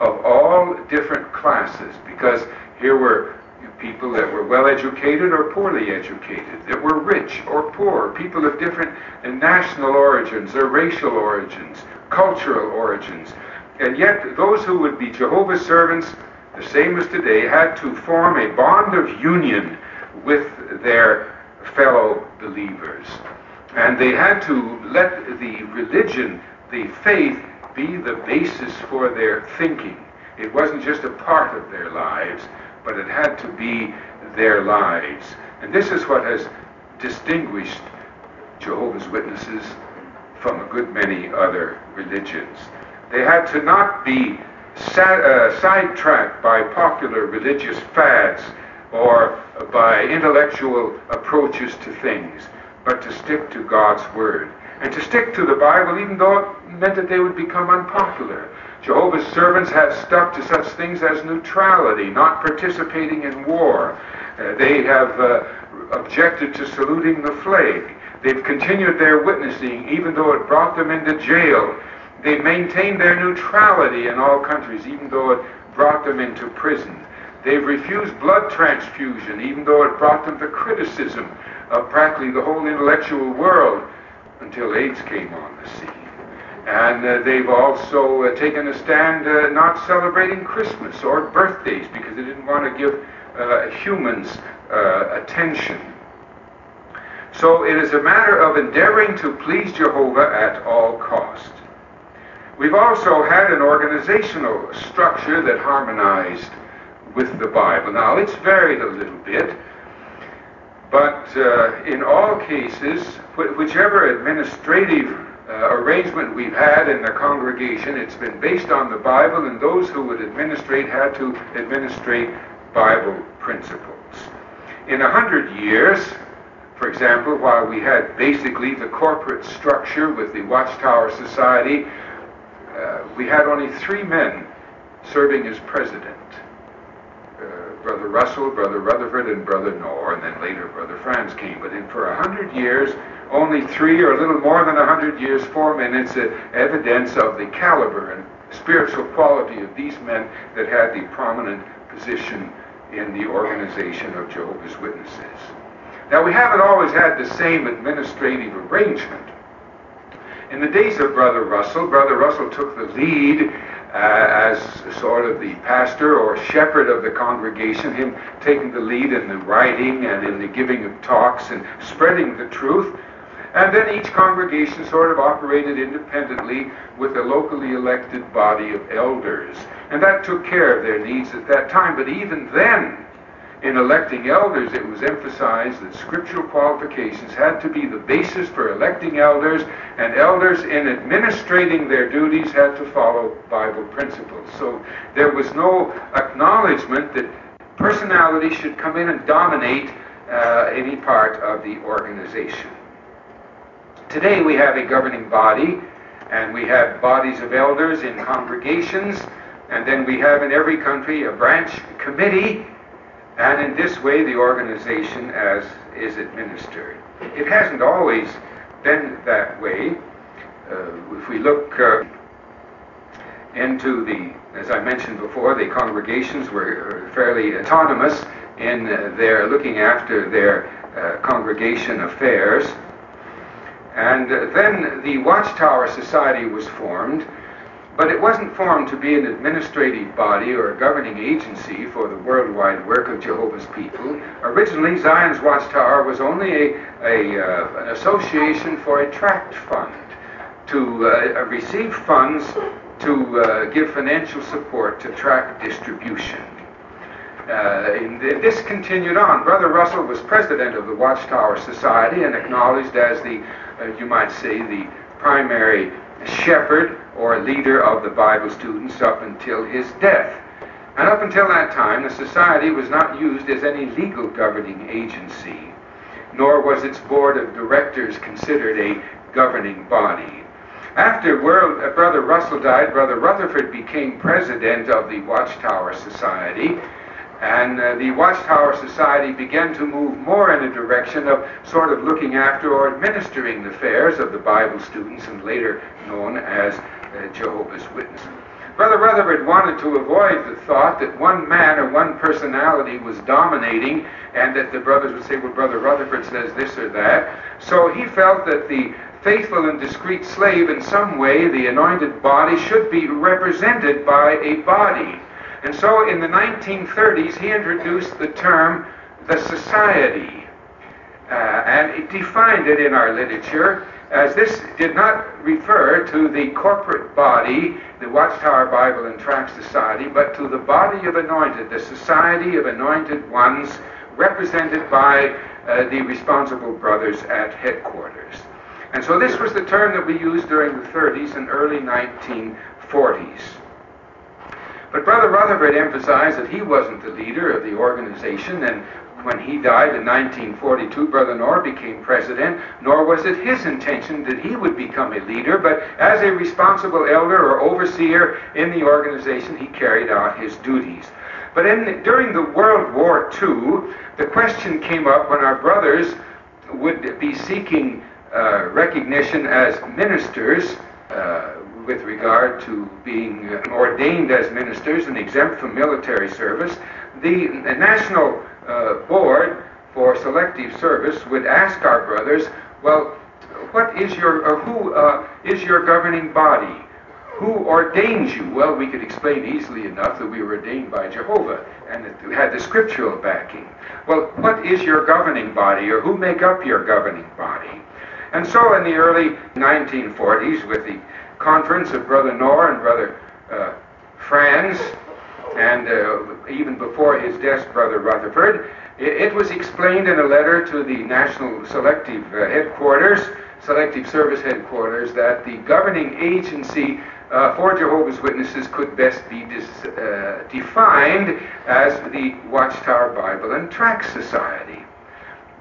of all different classes because here were people that were well educated or poorly educated, that were rich or poor, people of different national origins or racial origins, cultural origins. And yet, those who would be Jehovah's servants, the same as today, had to form a bond of union with their fellow believers. And they had to let the religion, the faith, be the basis for their thinking. It wasn't just a part of their lives, but it had to be their lives. And this is what has distinguished Jehovah's Witnesses from a good many other religions. They had to not be uh, sidetracked by popular religious fads or by intellectual approaches to things, but to stick to God's Word. And to stick to the Bible, even though it meant that they would become unpopular. Jehovah's servants have stuck to such things as neutrality, not participating in war. Uh, they have uh, objected to saluting the flag. They've continued their witnessing, even though it brought them into jail. They've maintained their neutrality in all countries, even though it brought them into prison. They've refused blood transfusion, even though it brought them to criticism of practically the whole intellectual world until AIDS came on the scene. And uh, they've also uh, taken a stand uh, not celebrating Christmas or birthdays because they didn't want to give uh, humans uh, attention. So it is a matter of endeavoring to please Jehovah at all cost. We've also had an organizational structure that harmonized with the Bible. Now, it's varied a little bit, but uh, in all cases, whichever administrative uh, arrangement we've had in the congregation. It's been based on the Bible, and those who would administrate had to administrate Bible principles. In a hundred years, for example, while we had basically the corporate structure with the Watchtower Society, uh, we had only three men serving as president. Uh, Brother Russell, Brother Rutherford, and Brother Knorr, and then later Brother Franz came. But in, for a hundred years, only three or a little more than a hundred years, four minutes, uh, evidence of the caliber and spiritual quality of these men that had the prominent position in the organization of Jehovah's Witnesses. Now, we haven't always had the same administrative arrangement. In the days of Brother Russell, Brother Russell took the lead uh, as sort of the pastor or shepherd of the congregation, him taking the lead in the writing and in the giving of talks and spreading the truth. And then each congregation sort of operated independently with a locally elected body of elders. And that took care of their needs at that time. But even then, in electing elders, it was emphasized that scriptural qualifications had to be the basis for electing elders, and elders, in administrating their duties, had to follow Bible principles. So there was no acknowledgement that personality should come in and dominate uh, any part of the organization. Today we have a governing body, and we have bodies of elders in congregations, and then we have in every country a branch committee, and in this way the organization as is administered. It hasn't always been that way. Uh, if we look uh, into the, as I mentioned before, the congregations were fairly autonomous in uh, their looking after their uh, congregation affairs. And then the Watchtower Society was formed, but it wasn't formed to be an administrative body or a governing agency for the worldwide work of Jehovah's people. Originally, Zion's Watchtower was only a, a uh, an association for a tract fund to uh, receive funds to uh, give financial support to tract distribution. Uh, this continued on. Brother Russell was president of the Watchtower Society and acknowledged as the uh, you might say, the primary shepherd or leader of the Bible students up until his death. And up until that time, the society was not used as any legal governing agency, nor was its board of directors considered a governing body. After World, uh, Brother Russell died, Brother Rutherford became president of the Watchtower Society, and uh, the Watchtower Society began to move more in a direction of sort of looking after or administering the affairs of the Bible students and later known as uh, Jehovah's Witnesses. Brother Rutherford wanted to avoid the thought that one man or one personality was dominating and that the brothers would say, well, Brother Rutherford says this or that. So he felt that the faithful and discreet slave, in some way, the anointed body, should be represented by a body. And so in the 1930s, he introduced the term the society. Uh, and it defined it in our literature as this did not refer to the corporate body, the Watchtower Bible and Tract Society, but to the body of anointed, the society of anointed ones represented by uh, the responsible brothers at headquarters. And so this was the term that we used during the 30s and early 1940s. But Brother Rutherford emphasized that he wasn't the leader of the organization, and when he died in 1942, Brother Knorr became president, nor was it his intention that he would become a leader, but as a responsible elder or overseer in the organization, he carried out his duties. But in, during the World War II, the question came up when our brothers would be seeking uh, recognition as ministers uh, with regard to being ordained as ministers and exempt from military service, the National uh, Board for Selective Service would ask our brothers, well, what is your, or who uh, is your governing body? Who ordains you? Well, we could explain easily enough that we were ordained by Jehovah and that we had the scriptural backing. Well, what is your governing body, or who make up your governing body? And so in the early 1940s, with the conference of Brother Knorr and Brother uh, Franz, and uh, even before his death, Brother Rutherford, it, it, was explained in a letter to the National Selective uh, Headquarters, Selective Service Headquarters, that the governing agency uh, for Jehovah's Witnesses could best be uh, defined as the Watchtower Bible and Tract Society.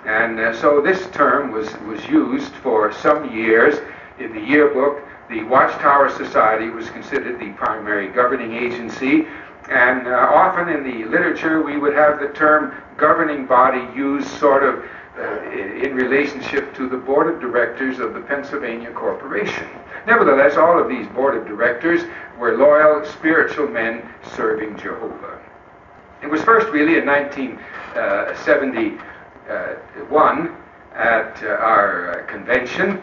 And uh, so this term was, was used for some years in the yearbook the Watchtower Society was considered the primary governing agency, and uh, often in the literature we would have the term governing body used sort of uh, in relationship to the board of directors of the Pennsylvania Corporation. Nevertheless, all of these board of directors were loyal, spiritual men serving Jehovah. It was first really in 1971 uh, at our convention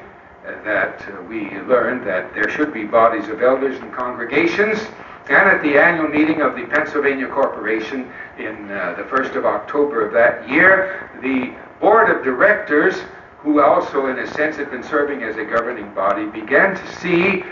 that uh, we learned that there should be bodies of elders and congregations. And at the annual meeting of the Pennsylvania Corporation in uh, the 1st of October of that year, the board of directors, who also in a sense had been serving as a governing body, began to see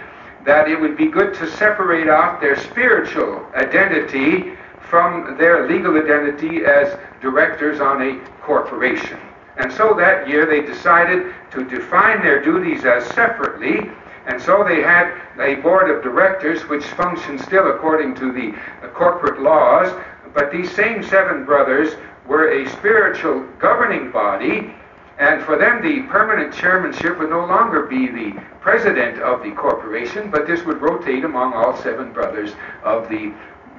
that it would be good to separate out their spiritual identity from their legal identity as directors on a corporation. And so that year they decided to define their duties as separately, and so they had a board of directors which functioned still according to the uh, corporate laws, but these same seven brothers were a spiritual governing body, and for them the permanent chairmanship would no longer be the president of the corporation, but this would rotate among all seven brothers of the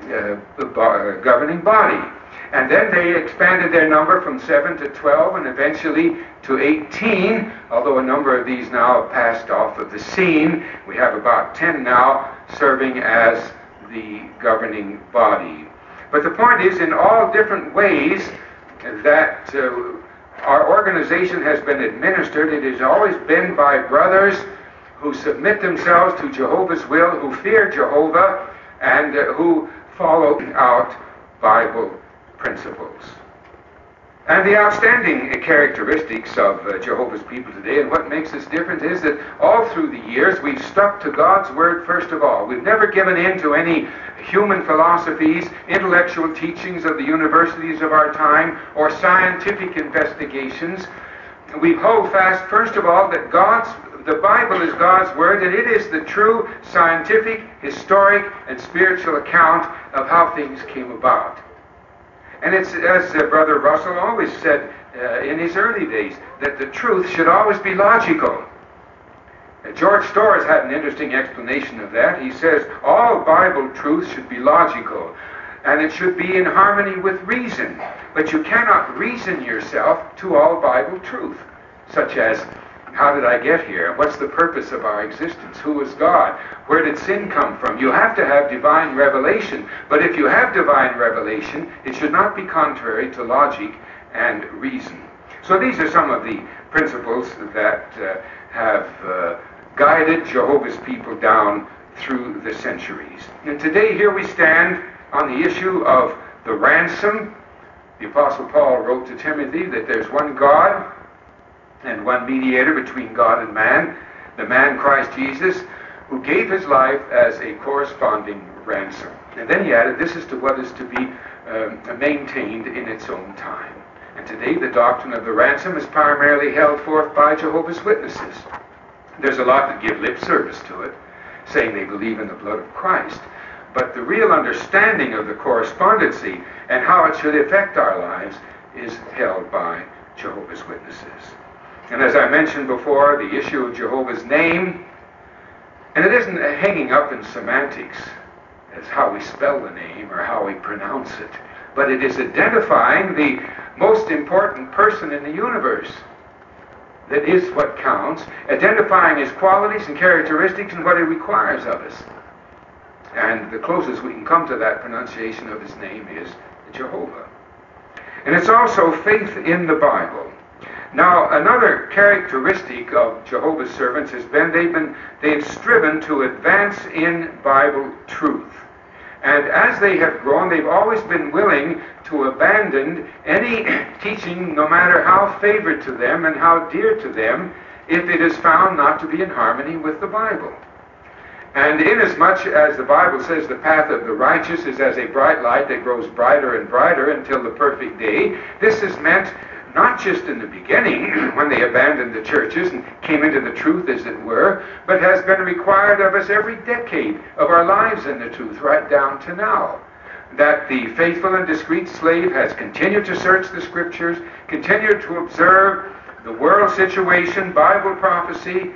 uh, uh governing body. And then they expanded their number from 7 to 12 and eventually to 18, although a number of these now have passed off of the scene. We have about 10 now serving as the governing body. But the point is, in all different ways that uh, our organization has been administered, it has always been by brothers who submit themselves to Jehovah's will, who fear Jehovah, and uh, who follow out Bible principles. And the outstanding characteristics of uh, Jehovah's people today, and what makes us different, is that all through the years we've stuck to God's Word first of all. We've never given in to any human philosophies, intellectual teachings of the universities of our time, or scientific investigations. We hold fast, first of all, that God's the Bible is God's Word, and it is the true scientific, historic, and spiritual account of how things came about. And it's as uh, Brother Russell always said uh, in his early days, that the truth should always be logical. Uh, George Storrs had an interesting explanation of that. He says all Bible truth should be logical, and it should be in harmony with reason. But you cannot reason yourself to all Bible truth, such as How did I get here? What's the purpose of our existence? Who is God? Where did sin come from? You have to have divine revelation. But if you have divine revelation, it should not be contrary to logic and reason. So these are some of the principles that uh, have uh, guided Jehovah's people down through the centuries. And today, here we stand on the issue of the ransom. The Apostle Paul wrote to Timothy that there's one God and one mediator between God and man, the man Christ Jesus, who gave his life as a corresponding ransom. And then he added, This is to what is to be um, maintained in its own time. And today, the doctrine of the ransom is primarily held forth by Jehovah's Witnesses. There's a lot that give lip service to it, saying they believe in the blood of Christ. But the real understanding of the correspondency and how it should affect our lives is held by Jehovah's Witnesses. And as I mentioned before, the issue of Jehovah's name, and it isn't hanging up in semantics as how we spell the name or how we pronounce it, but it is identifying the most important person in the universe. That is what counts, identifying his qualities and characteristics and what he requires of us. And the closest we can come to that pronunciation of his name is Jehovah. And it's also faith in the Bible. Now, another characteristic of Jehovah's servants has been they've been they've striven to advance in Bible truth. And as they have grown, they've always been willing to abandon any teaching, no matter how favored to them and how dear to them, if it is found not to be in harmony with the Bible. And inasmuch as the Bible says the path of the righteous is as a bright light that grows brighter and brighter until the perfect day, this is meant not just in the beginning when they abandoned the churches and came into the truth, as it were, but has been required of us every decade of our lives in the truth, right down to now. That the faithful and discreet slave has continued to search the scriptures, continued to observe the world situation, Bible prophecy,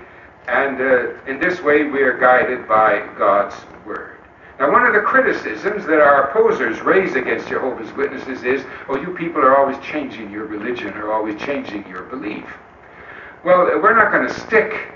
and uh, in this way we are guided by God's Word. Now, one of the criticisms that our opposers raise against Jehovah's Witnesses is, oh, you people are always changing your religion or always changing your belief. Well, we're not going to stick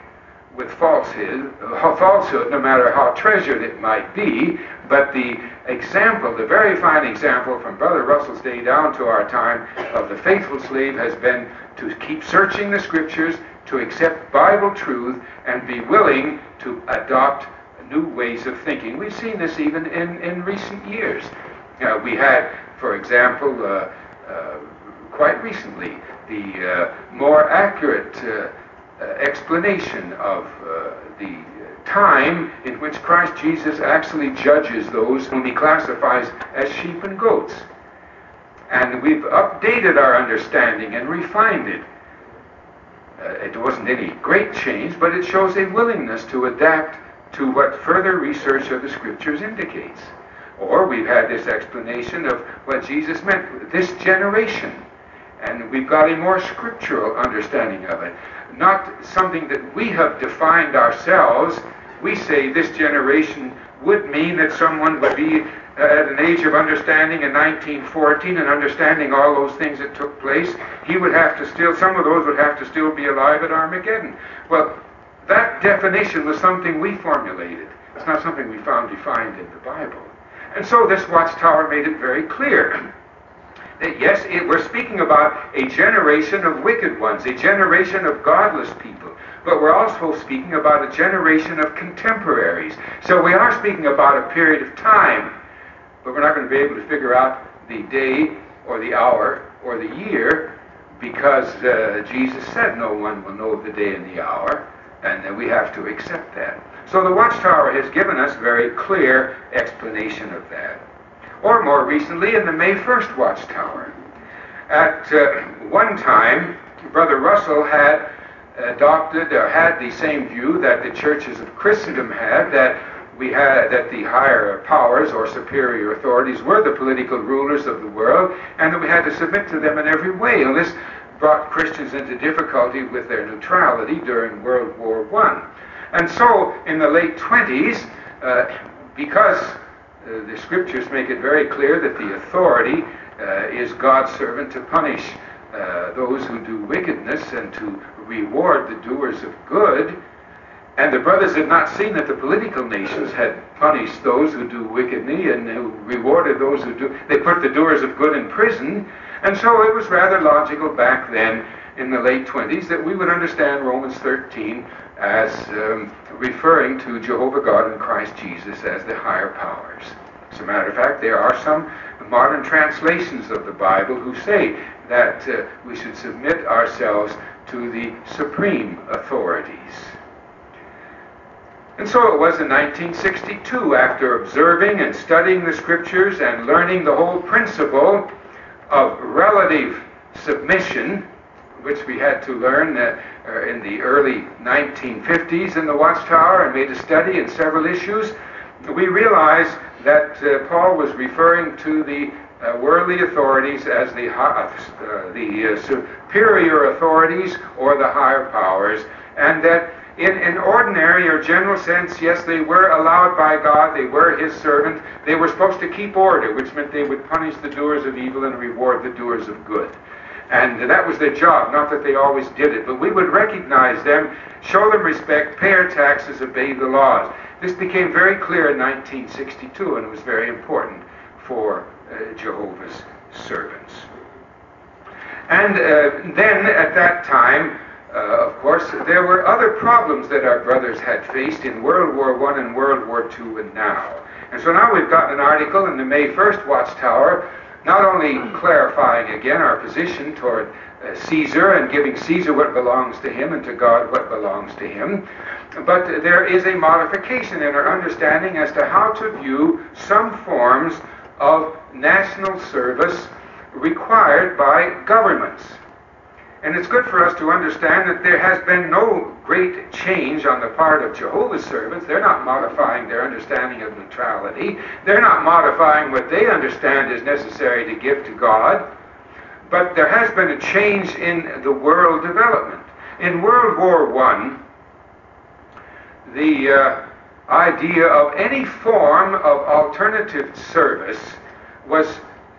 with falsehood, uh, falsehood, no matter how treasured it might be, but the example, the very fine example from Brother Russell's day down to our time of the faithful slave has been to keep searching the scriptures, to accept Bible truth, and be willing to adopt new ways of thinking. We've seen this even in, in recent years. Uh, we had, for example, uh, uh, quite recently, the uh, more accurate uh, uh, explanation of the time in which Christ Jesus actually judges those whom he classifies as sheep and goats. And we've updated our understanding and refined it. it wasn't any great change, but it shows a willingness to adapt to what further research of the scriptures indicates. Or we've had this explanation of what Jesus meant, this generation. And we've got a more scriptural understanding of it. Not something that we have defined ourselves. We say this generation would mean that someone would be at an age of understanding in 1914 and understanding all those things that took place. He would have to still, some of those would have to still be alive at Armageddon. Well, that definition was something we formulated. It's not something we found defined in the Bible. And so this watchtower made it very clear that yes, it, we're speaking about a generation of wicked ones, a generation of godless people, but we're also speaking about a generation of contemporaries. So we are speaking about a period of time, but we're not going to be able to figure out the day or the hour or the year because uh, Jesus said no one will know the day and the hour and that we have to accept that. So the Watchtower has given us very clear explanation of that. Or more recently, in the May 1st Watchtower. At uh, one time, Brother Russell had adopted or had the same view that the churches of Christendom had, that we had that the higher powers or superior authorities were the political rulers of the world, and that we had to submit to them in every way. This brought Christians into difficulty with their neutrality during World War I. And so, in the late 20s, uh, because uh, the scriptures make it very clear that the authority uh, is God's servant to punish uh, those who do wickedness and to reward the doers of good. And the brothers had not seen that the political nations had punished those who do wickedly and who rewarded those who do. They put the doers of good in prison. And so it was rather logical back then in the late 20s that we would understand Romans 13 as um, referring to Jehovah God and Christ Jesus as the higher powers. As a matter of fact, there are some modern translations of the Bible who say that uh, we should submit ourselves to the supreme authorities. And so it was in 1962, after observing and studying the scriptures and learning the whole principle of relative submission, which we had to learn uh, uh, in the early 1950s in the Watchtower and made a study in several issues, we realized that uh, Paul was referring to the uh, worldly authorities as the, uh, the uh, superior authorities or the higher powers, and that in an ordinary or general sense, yes, they were allowed by God, they were His servant, they were supposed to keep order, which meant they would punish the doers of evil and reward the doers of good. And that was their job, not that they always did it, but we would recognize them, show them respect, pay our taxes, obey the laws. This became very clear in 1962, and it was very important for uh, Jehovah's servants. And uh, then at that time, uh, of course, there were other problems that our brothers had faced in World War I and World War II and now. And so now we've got an article in the May 1st Watchtower not only clarifying again our position toward uh, Caesar and giving Caesar what belongs to him and to God what belongs to him, but there is a modification in our understanding as to how to view some forms of national service required by governments. And it's good for us to understand that there has been no great change on the part of Jehovah's servants. They're not modifying their understanding of neutrality. They're not modifying what they understand is necessary to give to God. But there has been a change in the world development. In World War I, the uh, idea of any form of alternative service was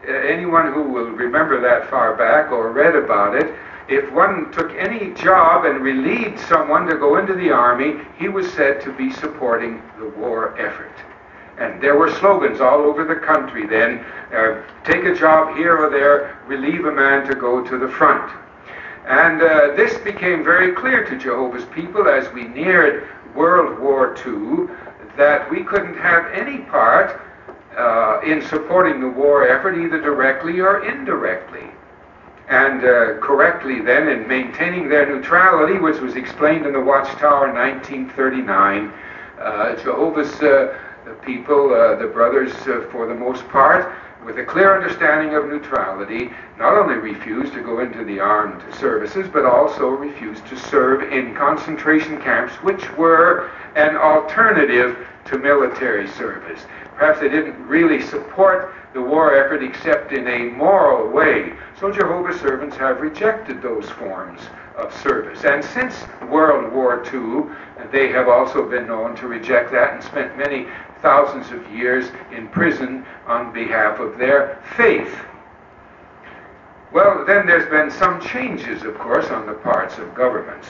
uh, anyone who will remember that far back or read about it if one took any job and relieved someone to go into the army, he was said to be supporting the war effort. And there were slogans all over the country then uh, take a job here or there, relieve a man to go to the front. And uh, this became very clear to Jehovah's people as we neared World War II that we couldn't have any part uh, in supporting the war effort either directly or indirectly and uh, correctly then in maintaining their neutrality, which was explained in the Watchtower in 1939. Uh, Jehovah's uh, people, uh, the brothers uh, for the most part, with a clear understanding of neutrality, not only refused to go into the armed services, but also refused to serve in concentration camps, which were an alternative to military service. Perhaps they didn't really support the war effort except in a moral way. So Jehovah's servants have rejected those forms of service. And since World War II, they have also been known to reject that and spent many thousands of years in prison on behalf of their faith. Well, then there's been some changes, of course, on the parts of governments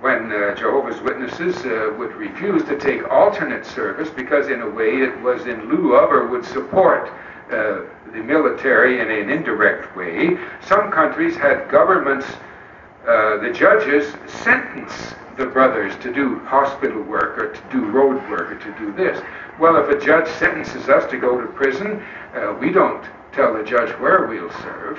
when uh, Jehovah's Witnesses uh, would refuse to take alternate service because, in a way, it was in lieu of or would support uh, the military in an indirect way. Some countries had governments, uh, the judges sentence the brothers to do hospital work or to do road work or to do this. Well, if a judge sentences us to go to prison, uh, we don't tell the judge where we'll serve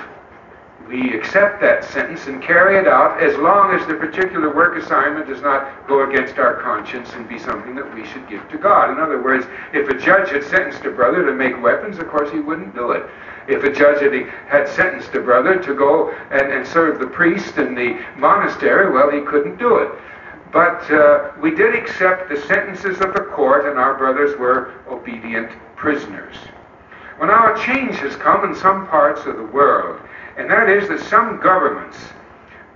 we accept that sentence and carry it out as long as the particular work assignment does not go against our conscience and be something that we should give to God. In other words, if a judge had sentenced a brother to make weapons, of course he wouldn't do it. If a judge had, had sentenced a brother to go and, and serve the priest in the monastery, well, he couldn't do it. But uh, we did accept the sentences of the court, and our brothers were obedient prisoners. Well, now a change has come in some parts of the world and that is that some governments,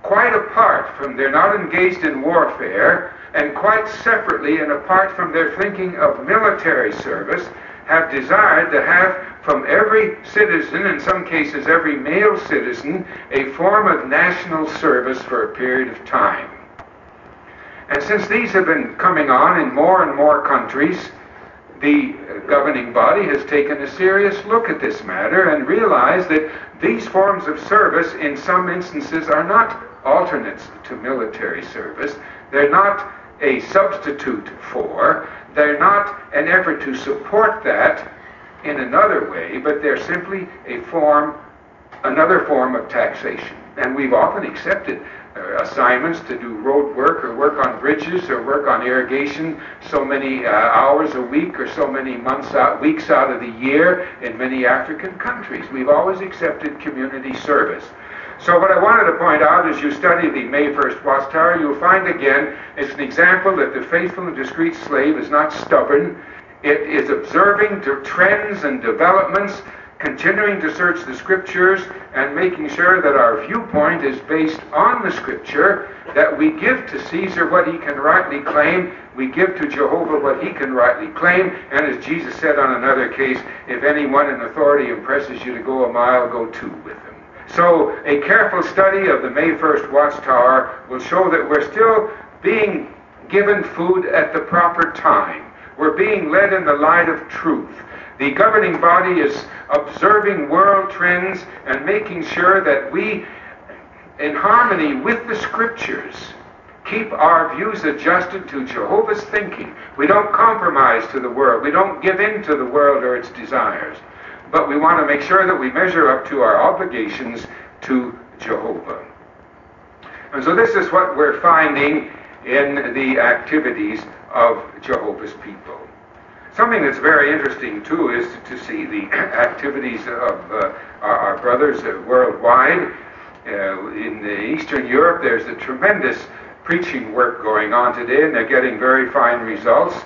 quite apart from, they're not engaged in warfare, and quite separately and apart from their thinking of military service, have desired to have from every citizen, in some cases every male citizen, a form of national service for a period of time. And since these have been coming on in more and more countries, the governing body has taken a serious look at this matter and realized that these forms of service, in some instances, are not alternates to military service. They're not a substitute for, they're not an effort to support that in another way, but they're simply a form, another form of taxation. And we've often accepted assignments to do road work or work on bridges or work on irrigation so many uh, hours a week or so many months out, weeks out of the year in many African countries. We've always accepted community service. So what I wanted to point out as you study the May 1st Watchtower, you'll find again it's an example that the faithful and discreet slave is not stubborn. It is observing trends and developments continuing to search the scriptures and making sure that our viewpoint is based on the scripture, that we give to Caesar what he can rightly claim, we give to Jehovah what he can rightly claim, and as Jesus said on another case, if anyone in authority impresses you to go a mile, go two with him. So a careful study of the May 1st Watchtower will show that we're still being given food at the proper time. We're being led in the light of truth. The governing body is observing world trends and making sure that we, in harmony with the scriptures, keep our views adjusted to Jehovah's thinking. We don't compromise to the world. We don't give in to the world or its desires. But we want to make sure that we measure up to our obligations to Jehovah. And so this is what we're finding in the activities of Jehovah's people. Something that's very interesting, too, is to, to see the activities of uh, our, our, brothers uh, worldwide. Uh, in Eastern Europe, there's a tremendous preaching work going on today, and they're getting very fine results.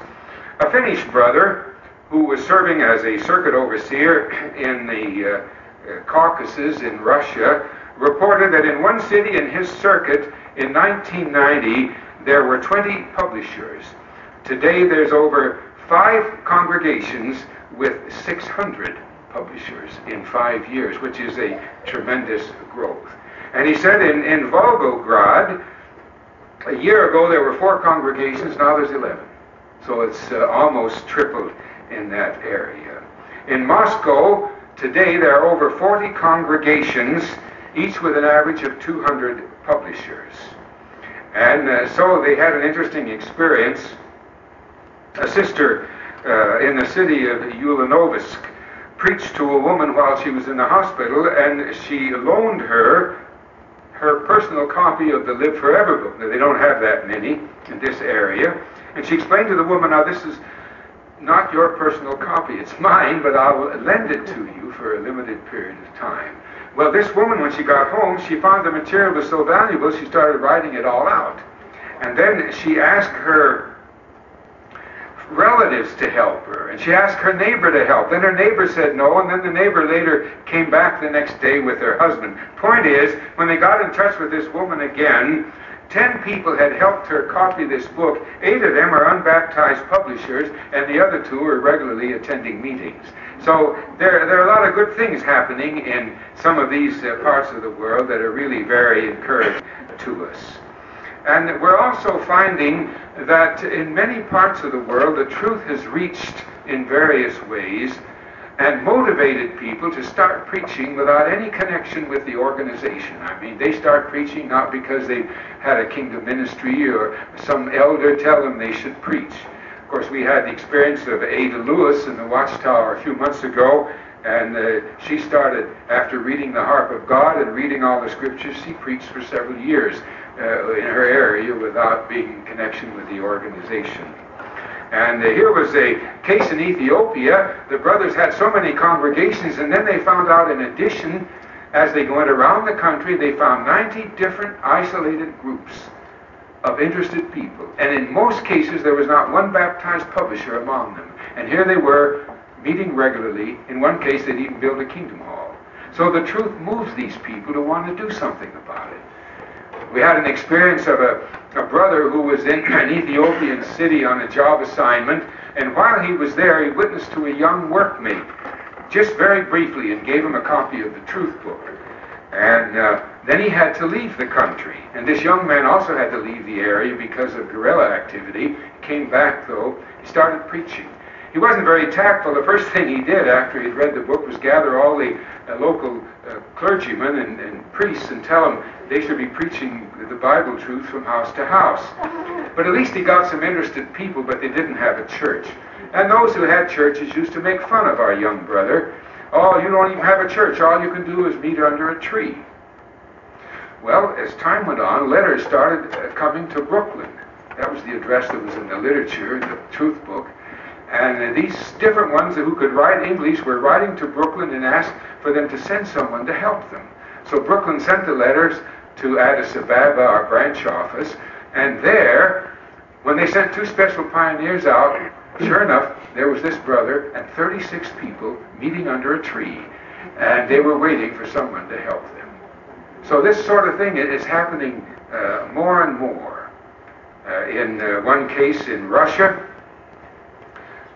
A Finnish brother who was serving as a circuit overseer in the uh, uh, Caucasus in Russia reported that in one city in his circuit in 1990 there were 20 publishers. Today there's over five congregations with 600 publishers in five years, which is a tremendous growth. And he said in, in Volgograd, a year ago there were four congregations, now there's 11. So it's uh, almost tripled in that area. In Moscow, today there are over 40 congregations, each with an average of 200 publishers. And uh, so they had an interesting experience a sister uh, in the city of Ulyanovsk preached to a woman while she was in the hospital, and she loaned her her personal copy of the Live Forever book. Now, they don't have that many in this area. And she explained to the woman, now this is not your personal copy, it's mine, but I'll lend it to you for a limited period of time. Well, this woman, when she got home, she found the material was so valuable, she started writing it all out. And then she asked her relatives to help her. And she asked her neighbor to help. Then her neighbor said no, and then the neighbor later came back the next day with her husband. Point is, when they got in touch with this woman again, ten people had helped her copy this book. Eight of them are unbaptized publishers, and the other two are regularly attending meetings. So there, there are a lot of good things happening in some of these uh, parts of the world that are really very encouraging to us. And we're also finding that in many parts of the world, the truth has reached in various ways and motivated people to start preaching without any connection with the organization. I mean, they start preaching not because they've had a kingdom ministry or some elder tell them they should preach. Of course, we had the experience of Ada Lewis in the Watchtower a few months ago, and uh, she started, after reading the Harp of God and reading all the scriptures, she preached for several years uh, in her area without being in connection with the organization. And uh, here was a case in Ethiopia. The brothers had so many congregations, and then they found out, in addition, as they went around the country, they found 90 different isolated groups of interested people. And in most cases, there was not one baptized publisher among them. And here they were, meeting regularly. In one case, they'd even built a kingdom hall. So the truth moves these people to want to do something about it. We had an experience of a, a brother who was in an Ethiopian city on a job assignment, and while he was there, he witnessed to a young workmate, just very briefly, and gave him a copy of the Truth Book. And uh, Then he had to leave the country. And this young man also had to leave the area because of guerrilla activity. He came back, though. He started preaching. He wasn't very tactful. The first thing he did after he'd read the book was gather all the uh, local uh, clergymen and, and, priests and tell them they should be preaching the Bible truth from house to house. But at least he got some interested people, but they didn't have a church. And those who had churches used to make fun of our young brother. Oh, you don't even have a church. All you can do is meet under a tree. Well, as time went on, letters started uh, coming to Brooklyn. That was the address that was in the literature, the truth book. And these different ones who could write English were writing to Brooklyn and asked for them to send someone to help them. So Brooklyn sent the letters to Addis Ababa, our branch office, and there, when they sent two special pioneers out, sure enough, there was this brother and 36 people meeting under a tree, and they were waiting for someone to help them. So this sort of thing is happening uh, more and more. Uh, in uh, one case in Russia,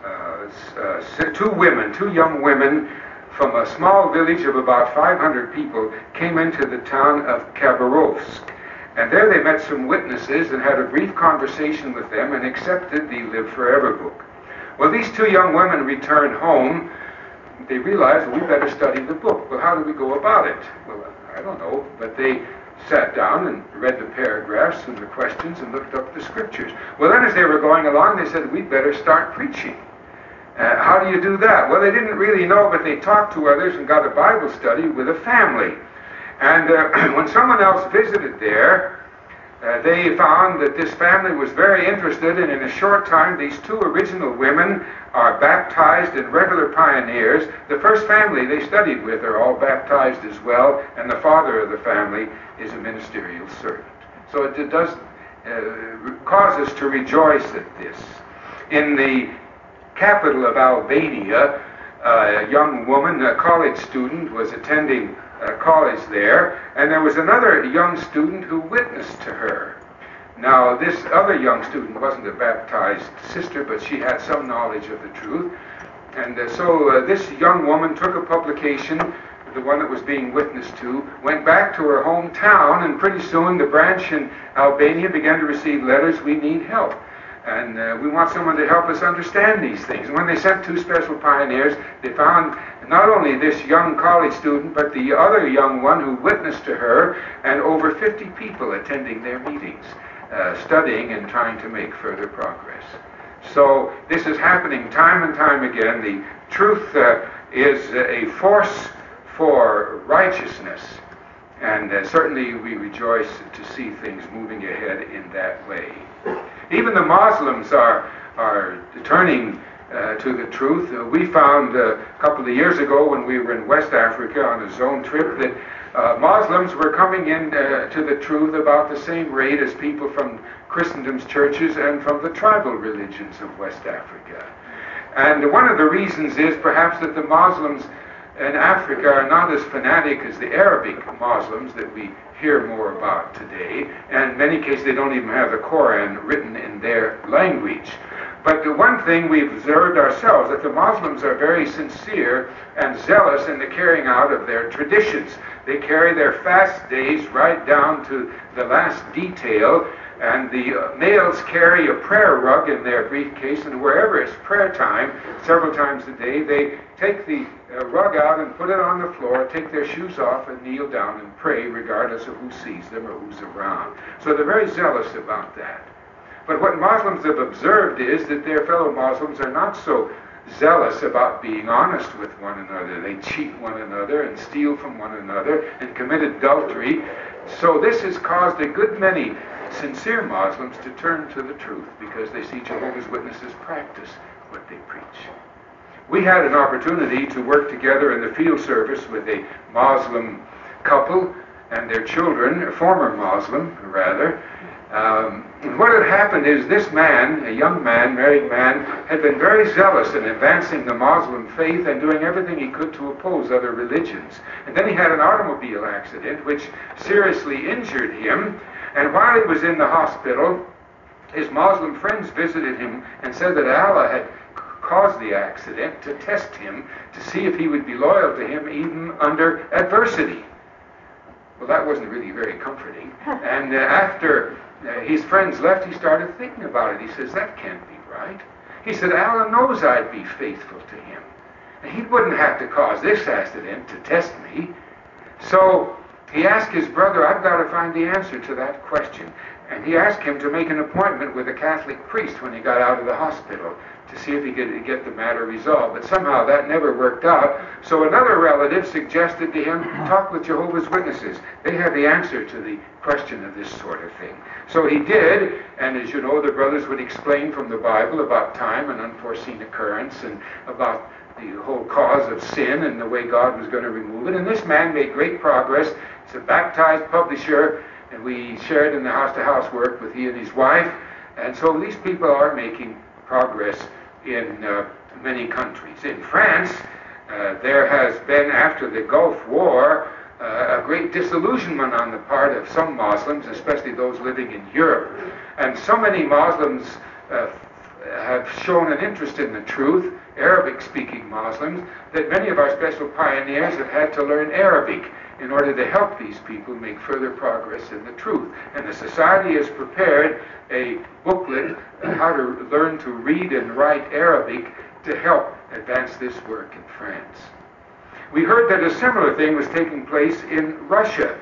Uh, uh, two women, two young women from a small village of about 500 people came into the town of Khabarovsk. And there they met some witnesses and had a brief conversation with them and accepted the Live Forever book. Well, these two young women returned home. They realized well, we better study the book. Well, how do we go about it? Well, I don't know, but they sat down and read the paragraphs and the questions and looked up the scriptures. Well, then as they were going along, they said, we'd better start preaching. Uh, how do you do that? Well, they didn't really know, but they talked to others and got a Bible study with a family. And uh, when someone else visited there, uh, they found that this family was very interested, and in a short time, these two original women are baptized and regular pioneers. The first family they studied with are all baptized as well, and the father of the family is a ministerial servant. So it, it does uh, cause us to rejoice at this. In the capital of Albania, a young woman, a college student, was attending college there, and there was another young student who witnessed to her. Now, this other young student wasn't a baptized sister, but she had some knowledge of the truth. And uh, so uh, this young woman took a publication, the one that was being witnessed to, went back to her hometown, and pretty soon the branch in Albania began to receive letters, we need help. And uh, we want someone to help us understand these things. And when they sent two special pioneers, they found not only this young college student, but the other young one who witnessed to her, and over 50 people attending their meetings, uh, studying and trying to make further progress. So this is happening time and time again. The truth uh, is a force for righteousness. And uh, certainly we rejoice to see things moving ahead in that way. Even the Muslims are, are turning uh, to the truth. Uh, we found uh, a couple of years ago when we were in West Africa on a zone trip that uh, Muslims were coming in uh, to the truth about the same rate as people from Christendom's churches and from the tribal religions of West Africa. And one of the reasons is perhaps that the Muslims in Africa are not as fanatic as the Arabic Muslims that we hear more about today. And in many cases, they don't even have the Koran written in their language. But the one thing we've observed ourselves that the Muslims are very sincere and zealous in the carrying out of their traditions. They carry their fast days right down to the last detail, and the uh, males carry a prayer rug in their briefcase, and wherever it's prayer time, several times a day, they take the uh, rug out and put it on the floor, take their shoes off, and kneel down and pray, regardless of who sees them or who's around. So they're very zealous about that. But what Muslims have observed is that their fellow Muslims are not so zealous about being honest with one another. They cheat one another and steal from one another and commit adultery. So this has caused a good many sincere Muslims to turn to the truth because they see Jehovah's Witnesses practice what they preach. We had an opportunity to work together in the field service with a Muslim couple and their children, a former Muslim rather, um, what had happened is this man, a young man, married man, had been very zealous in advancing the Muslim faith and doing everything he could to oppose other religions. And then he had an automobile accident which seriously injured him. And while he was in the hospital, his Muslim friends visited him and said that Allah had caused the accident to test him to see if he would be loyal to him even under adversity. Well, that wasn't really very comforting. And uh, after uh, his friends left, he started thinking about it. He says, That can't be right. He said, Allah knows I'd be faithful to him. And he wouldn't have to cause this accident to test me. So he asked his brother, I've got to find the answer to that question. And he asked him to make an appointment with a Catholic priest when he got out of the hospital to see if he could get the matter resolved. But somehow that never worked out. So another relative suggested to him, talk with Jehovah's Witnesses. They have the answer to the question of this sort of thing. So he did, and as you know, the brothers would explain from the Bible about time and unforeseen occurrence and about the whole cause of sin and the way God was going to remove it. And this man made great progress. He's a baptized publisher, and we shared in the house to house work with he and his wife. And so these people are making progress in uh, many countries. In France, uh, there has been, after the Gulf War, uh, a great disillusionment on the part of some Muslims, especially those living in Europe. And so many Muslims uh, have shown an interest in the truth, Arabic speaking Muslims, that many of our special pioneers have had to learn Arabic in order to help these people make further progress in the truth. And the Society has prepared a booklet on how to learn to read and write Arabic to help advance this work in France. We heard that a similar thing was taking place in Russia.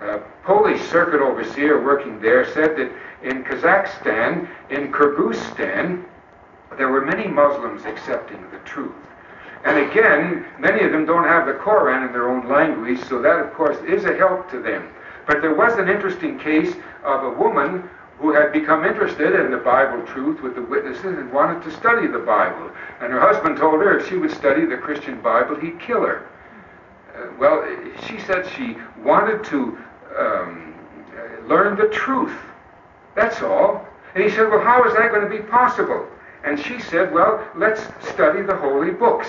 A Polish circuit overseer working there said that in Kazakhstan, in Kyrgyzstan, there were many Muslims accepting the truth. And again, many of them don't have the Koran in their own language, so that, of course, is a help to them. But there was an interesting case of a woman who had become interested in the Bible truth with the witnesses and wanted to study the Bible. And her husband told her if she would study the Christian Bible, he'd kill her. Uh, well, she said she wanted to um, learn the truth. That's all. And he said, Well, how is that going to be possible? And she said, Well, let's study the holy books.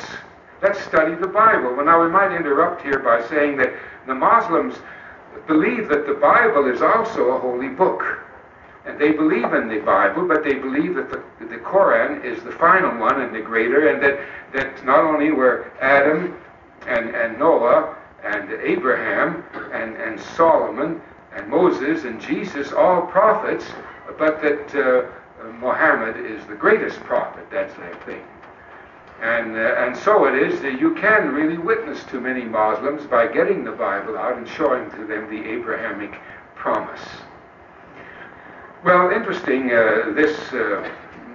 Let's study the Bible. Well, now we might interrupt here by saying that the Muslims believe that the Bible is also a holy book. And they believe in the Bible, but they believe that the, the Koran is the final one and the greater, and that, that not only were Adam and, and Noah and Abraham and, and Solomon and Moses and Jesus all prophets, but that uh, Muhammad is the greatest prophet. That's their thing. And, uh, and so it is that you can really witness to many Muslims by getting the Bible out and showing to them the Abrahamic promise. Well, interesting, uh, this uh,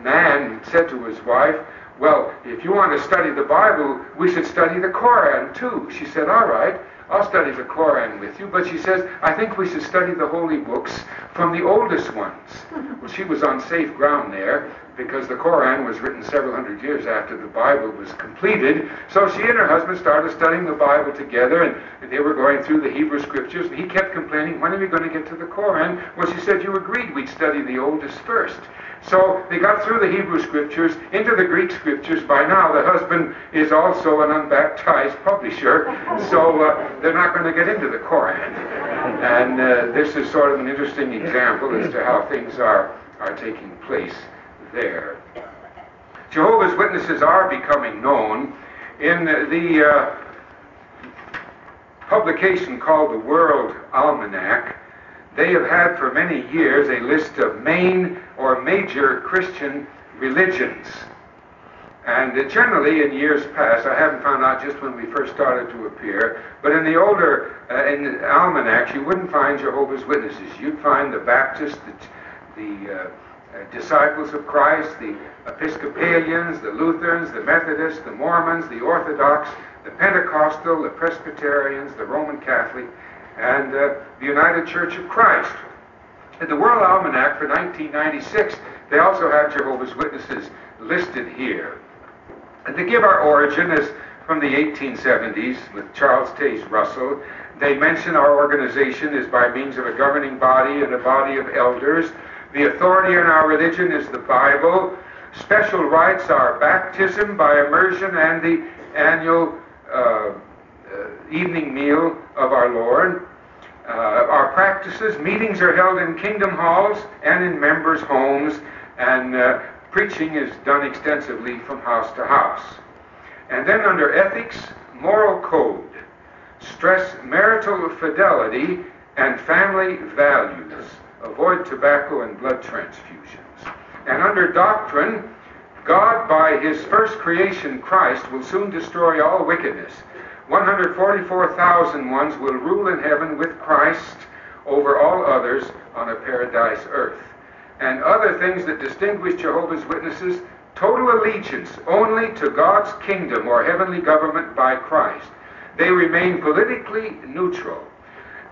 man said to his wife, Well, if you want to study the Bible, we should study the Koran too. She said, All right. I'll study the Koran with you, but she says, I think we should study the holy books from the oldest ones. well, she was on safe ground there because the Koran was written several hundred years after the Bible was completed. So she and her husband started studying the Bible together, and they were going through the Hebrew scriptures, and he kept complaining, When are we going to get to the Koran? Well, she said, You agreed we'd study the oldest first. So they got through the Hebrew scriptures into the Greek scriptures. By now, the husband is also an unbaptized publisher, so uh, they're not going to get into the Koran. And uh, this is sort of an interesting example as to how things are, are taking place there. Jehovah's Witnesses are becoming known in the uh, publication called the World Almanac they have had for many years a list of main or major Christian religions. And generally, in years past, I haven't found out just when we first started to appear, but in the older uh, in almanacs, you wouldn't find Jehovah's Witnesses. You'd find the Baptists, the, the uh, uh, disciples of Christ, the Episcopalians, the Lutherans, the Methodists, the Mormons, the Orthodox, the Pentecostal, the Presbyterians, the Roman Catholic, and uh, the United Church of Christ. In the World Almanac for 1996, they also have Jehovah's Witnesses listed here. And to give our origin is from the 1870s with Charles Taze Russell. They mention our organization is by means of a governing body and a body of elders. The authority in our religion is the Bible. Special rites are baptism by immersion and the annual uh, uh, evening meal of our Lord. Uh, our practices, meetings are held in kingdom halls and in members' homes, and uh, preaching is done extensively from house to house. And then under ethics, moral code, stress marital fidelity and family values. Avoid tobacco and blood transfusions. And under doctrine, God, by his first creation, Christ, will soon destroy all wickedness. 144,000 ones will rule in heaven with Christ over all others on a paradise earth. And other things that distinguish Jehovah's Witnesses total allegiance only to God's kingdom or heavenly government by Christ. They remain politically neutral.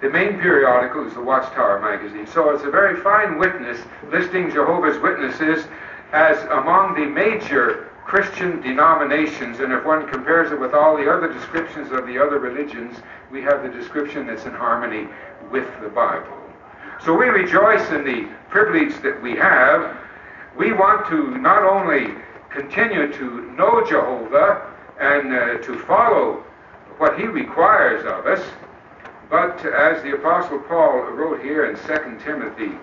The main periodical is the Watchtower magazine. So it's a very fine witness listing Jehovah's Witnesses as among the major Christian denominations, and if one compares it with all the other descriptions of the other religions, we have the description that's in harmony with the Bible. So we rejoice in the privilege that we have. We want to not only continue to know Jehovah and uh, to follow what he requires of us, but as the Apostle Paul wrote here in 2 Timothy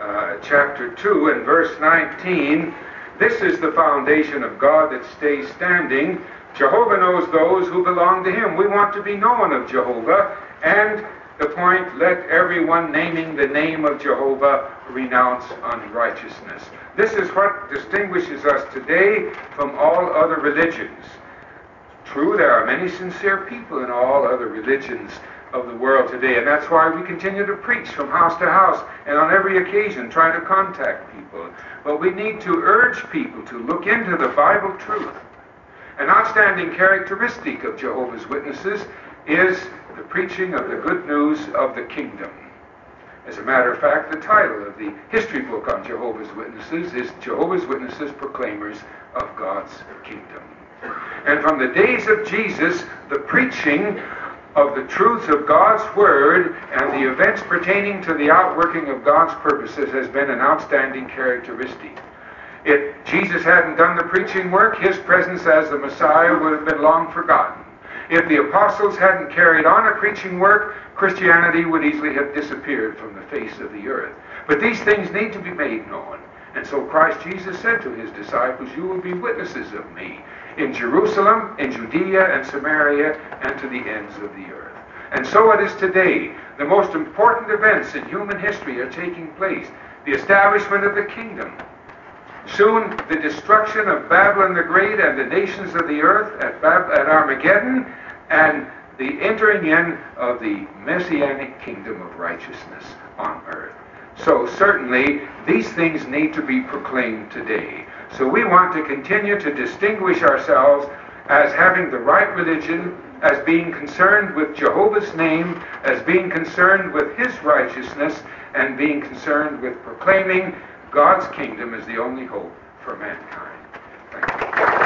uh, chapter 2 and verse 19, this is the foundation of God that stays standing. Jehovah knows those who belong to him. We want to be known of Jehovah, and the point, let everyone naming the name of Jehovah renounce unrighteousness. This is what distinguishes us today from all other religions. True, there are many sincere people in all other religions of the world today, and that's why we continue to preach from house to house and on every occasion try to contact people. But we need to urge people to look into the Bible truth. An outstanding characteristic of Jehovah's Witnesses is the preaching of the good news of the kingdom. As a matter of fact, the title of the history book on Jehovah's Witnesses is Jehovah's Witnesses Proclaimers of God's Kingdom. And from the days of Jesus, the preaching of the truths of God's Word and the events pertaining to the outworking of God's purposes has been an outstanding characteristic. If Jesus hadn't done the preaching work, his presence as the Messiah would have been long forgotten. If the apostles hadn't carried on a preaching work, Christianity would easily have disappeared from the face of the earth. But these things need to be made known. And so Christ Jesus said to his disciples, You will be witnesses of me in Jerusalem, in Judea and Samaria, and to the ends of the earth. And so it is today. The most important events in human history are taking place. The establishment of the kingdom. Soon, the destruction of Babylon the Great and the nations of the earth at, Bab- at Armageddon, and the entering in of the messianic kingdom of righteousness on earth. So, certainly, these things need to be proclaimed today. So we want to continue to distinguish ourselves as having the right religion, as being concerned with Jehovah's name, as being concerned with his righteousness, and being concerned with proclaiming God's kingdom is the only hope for mankind.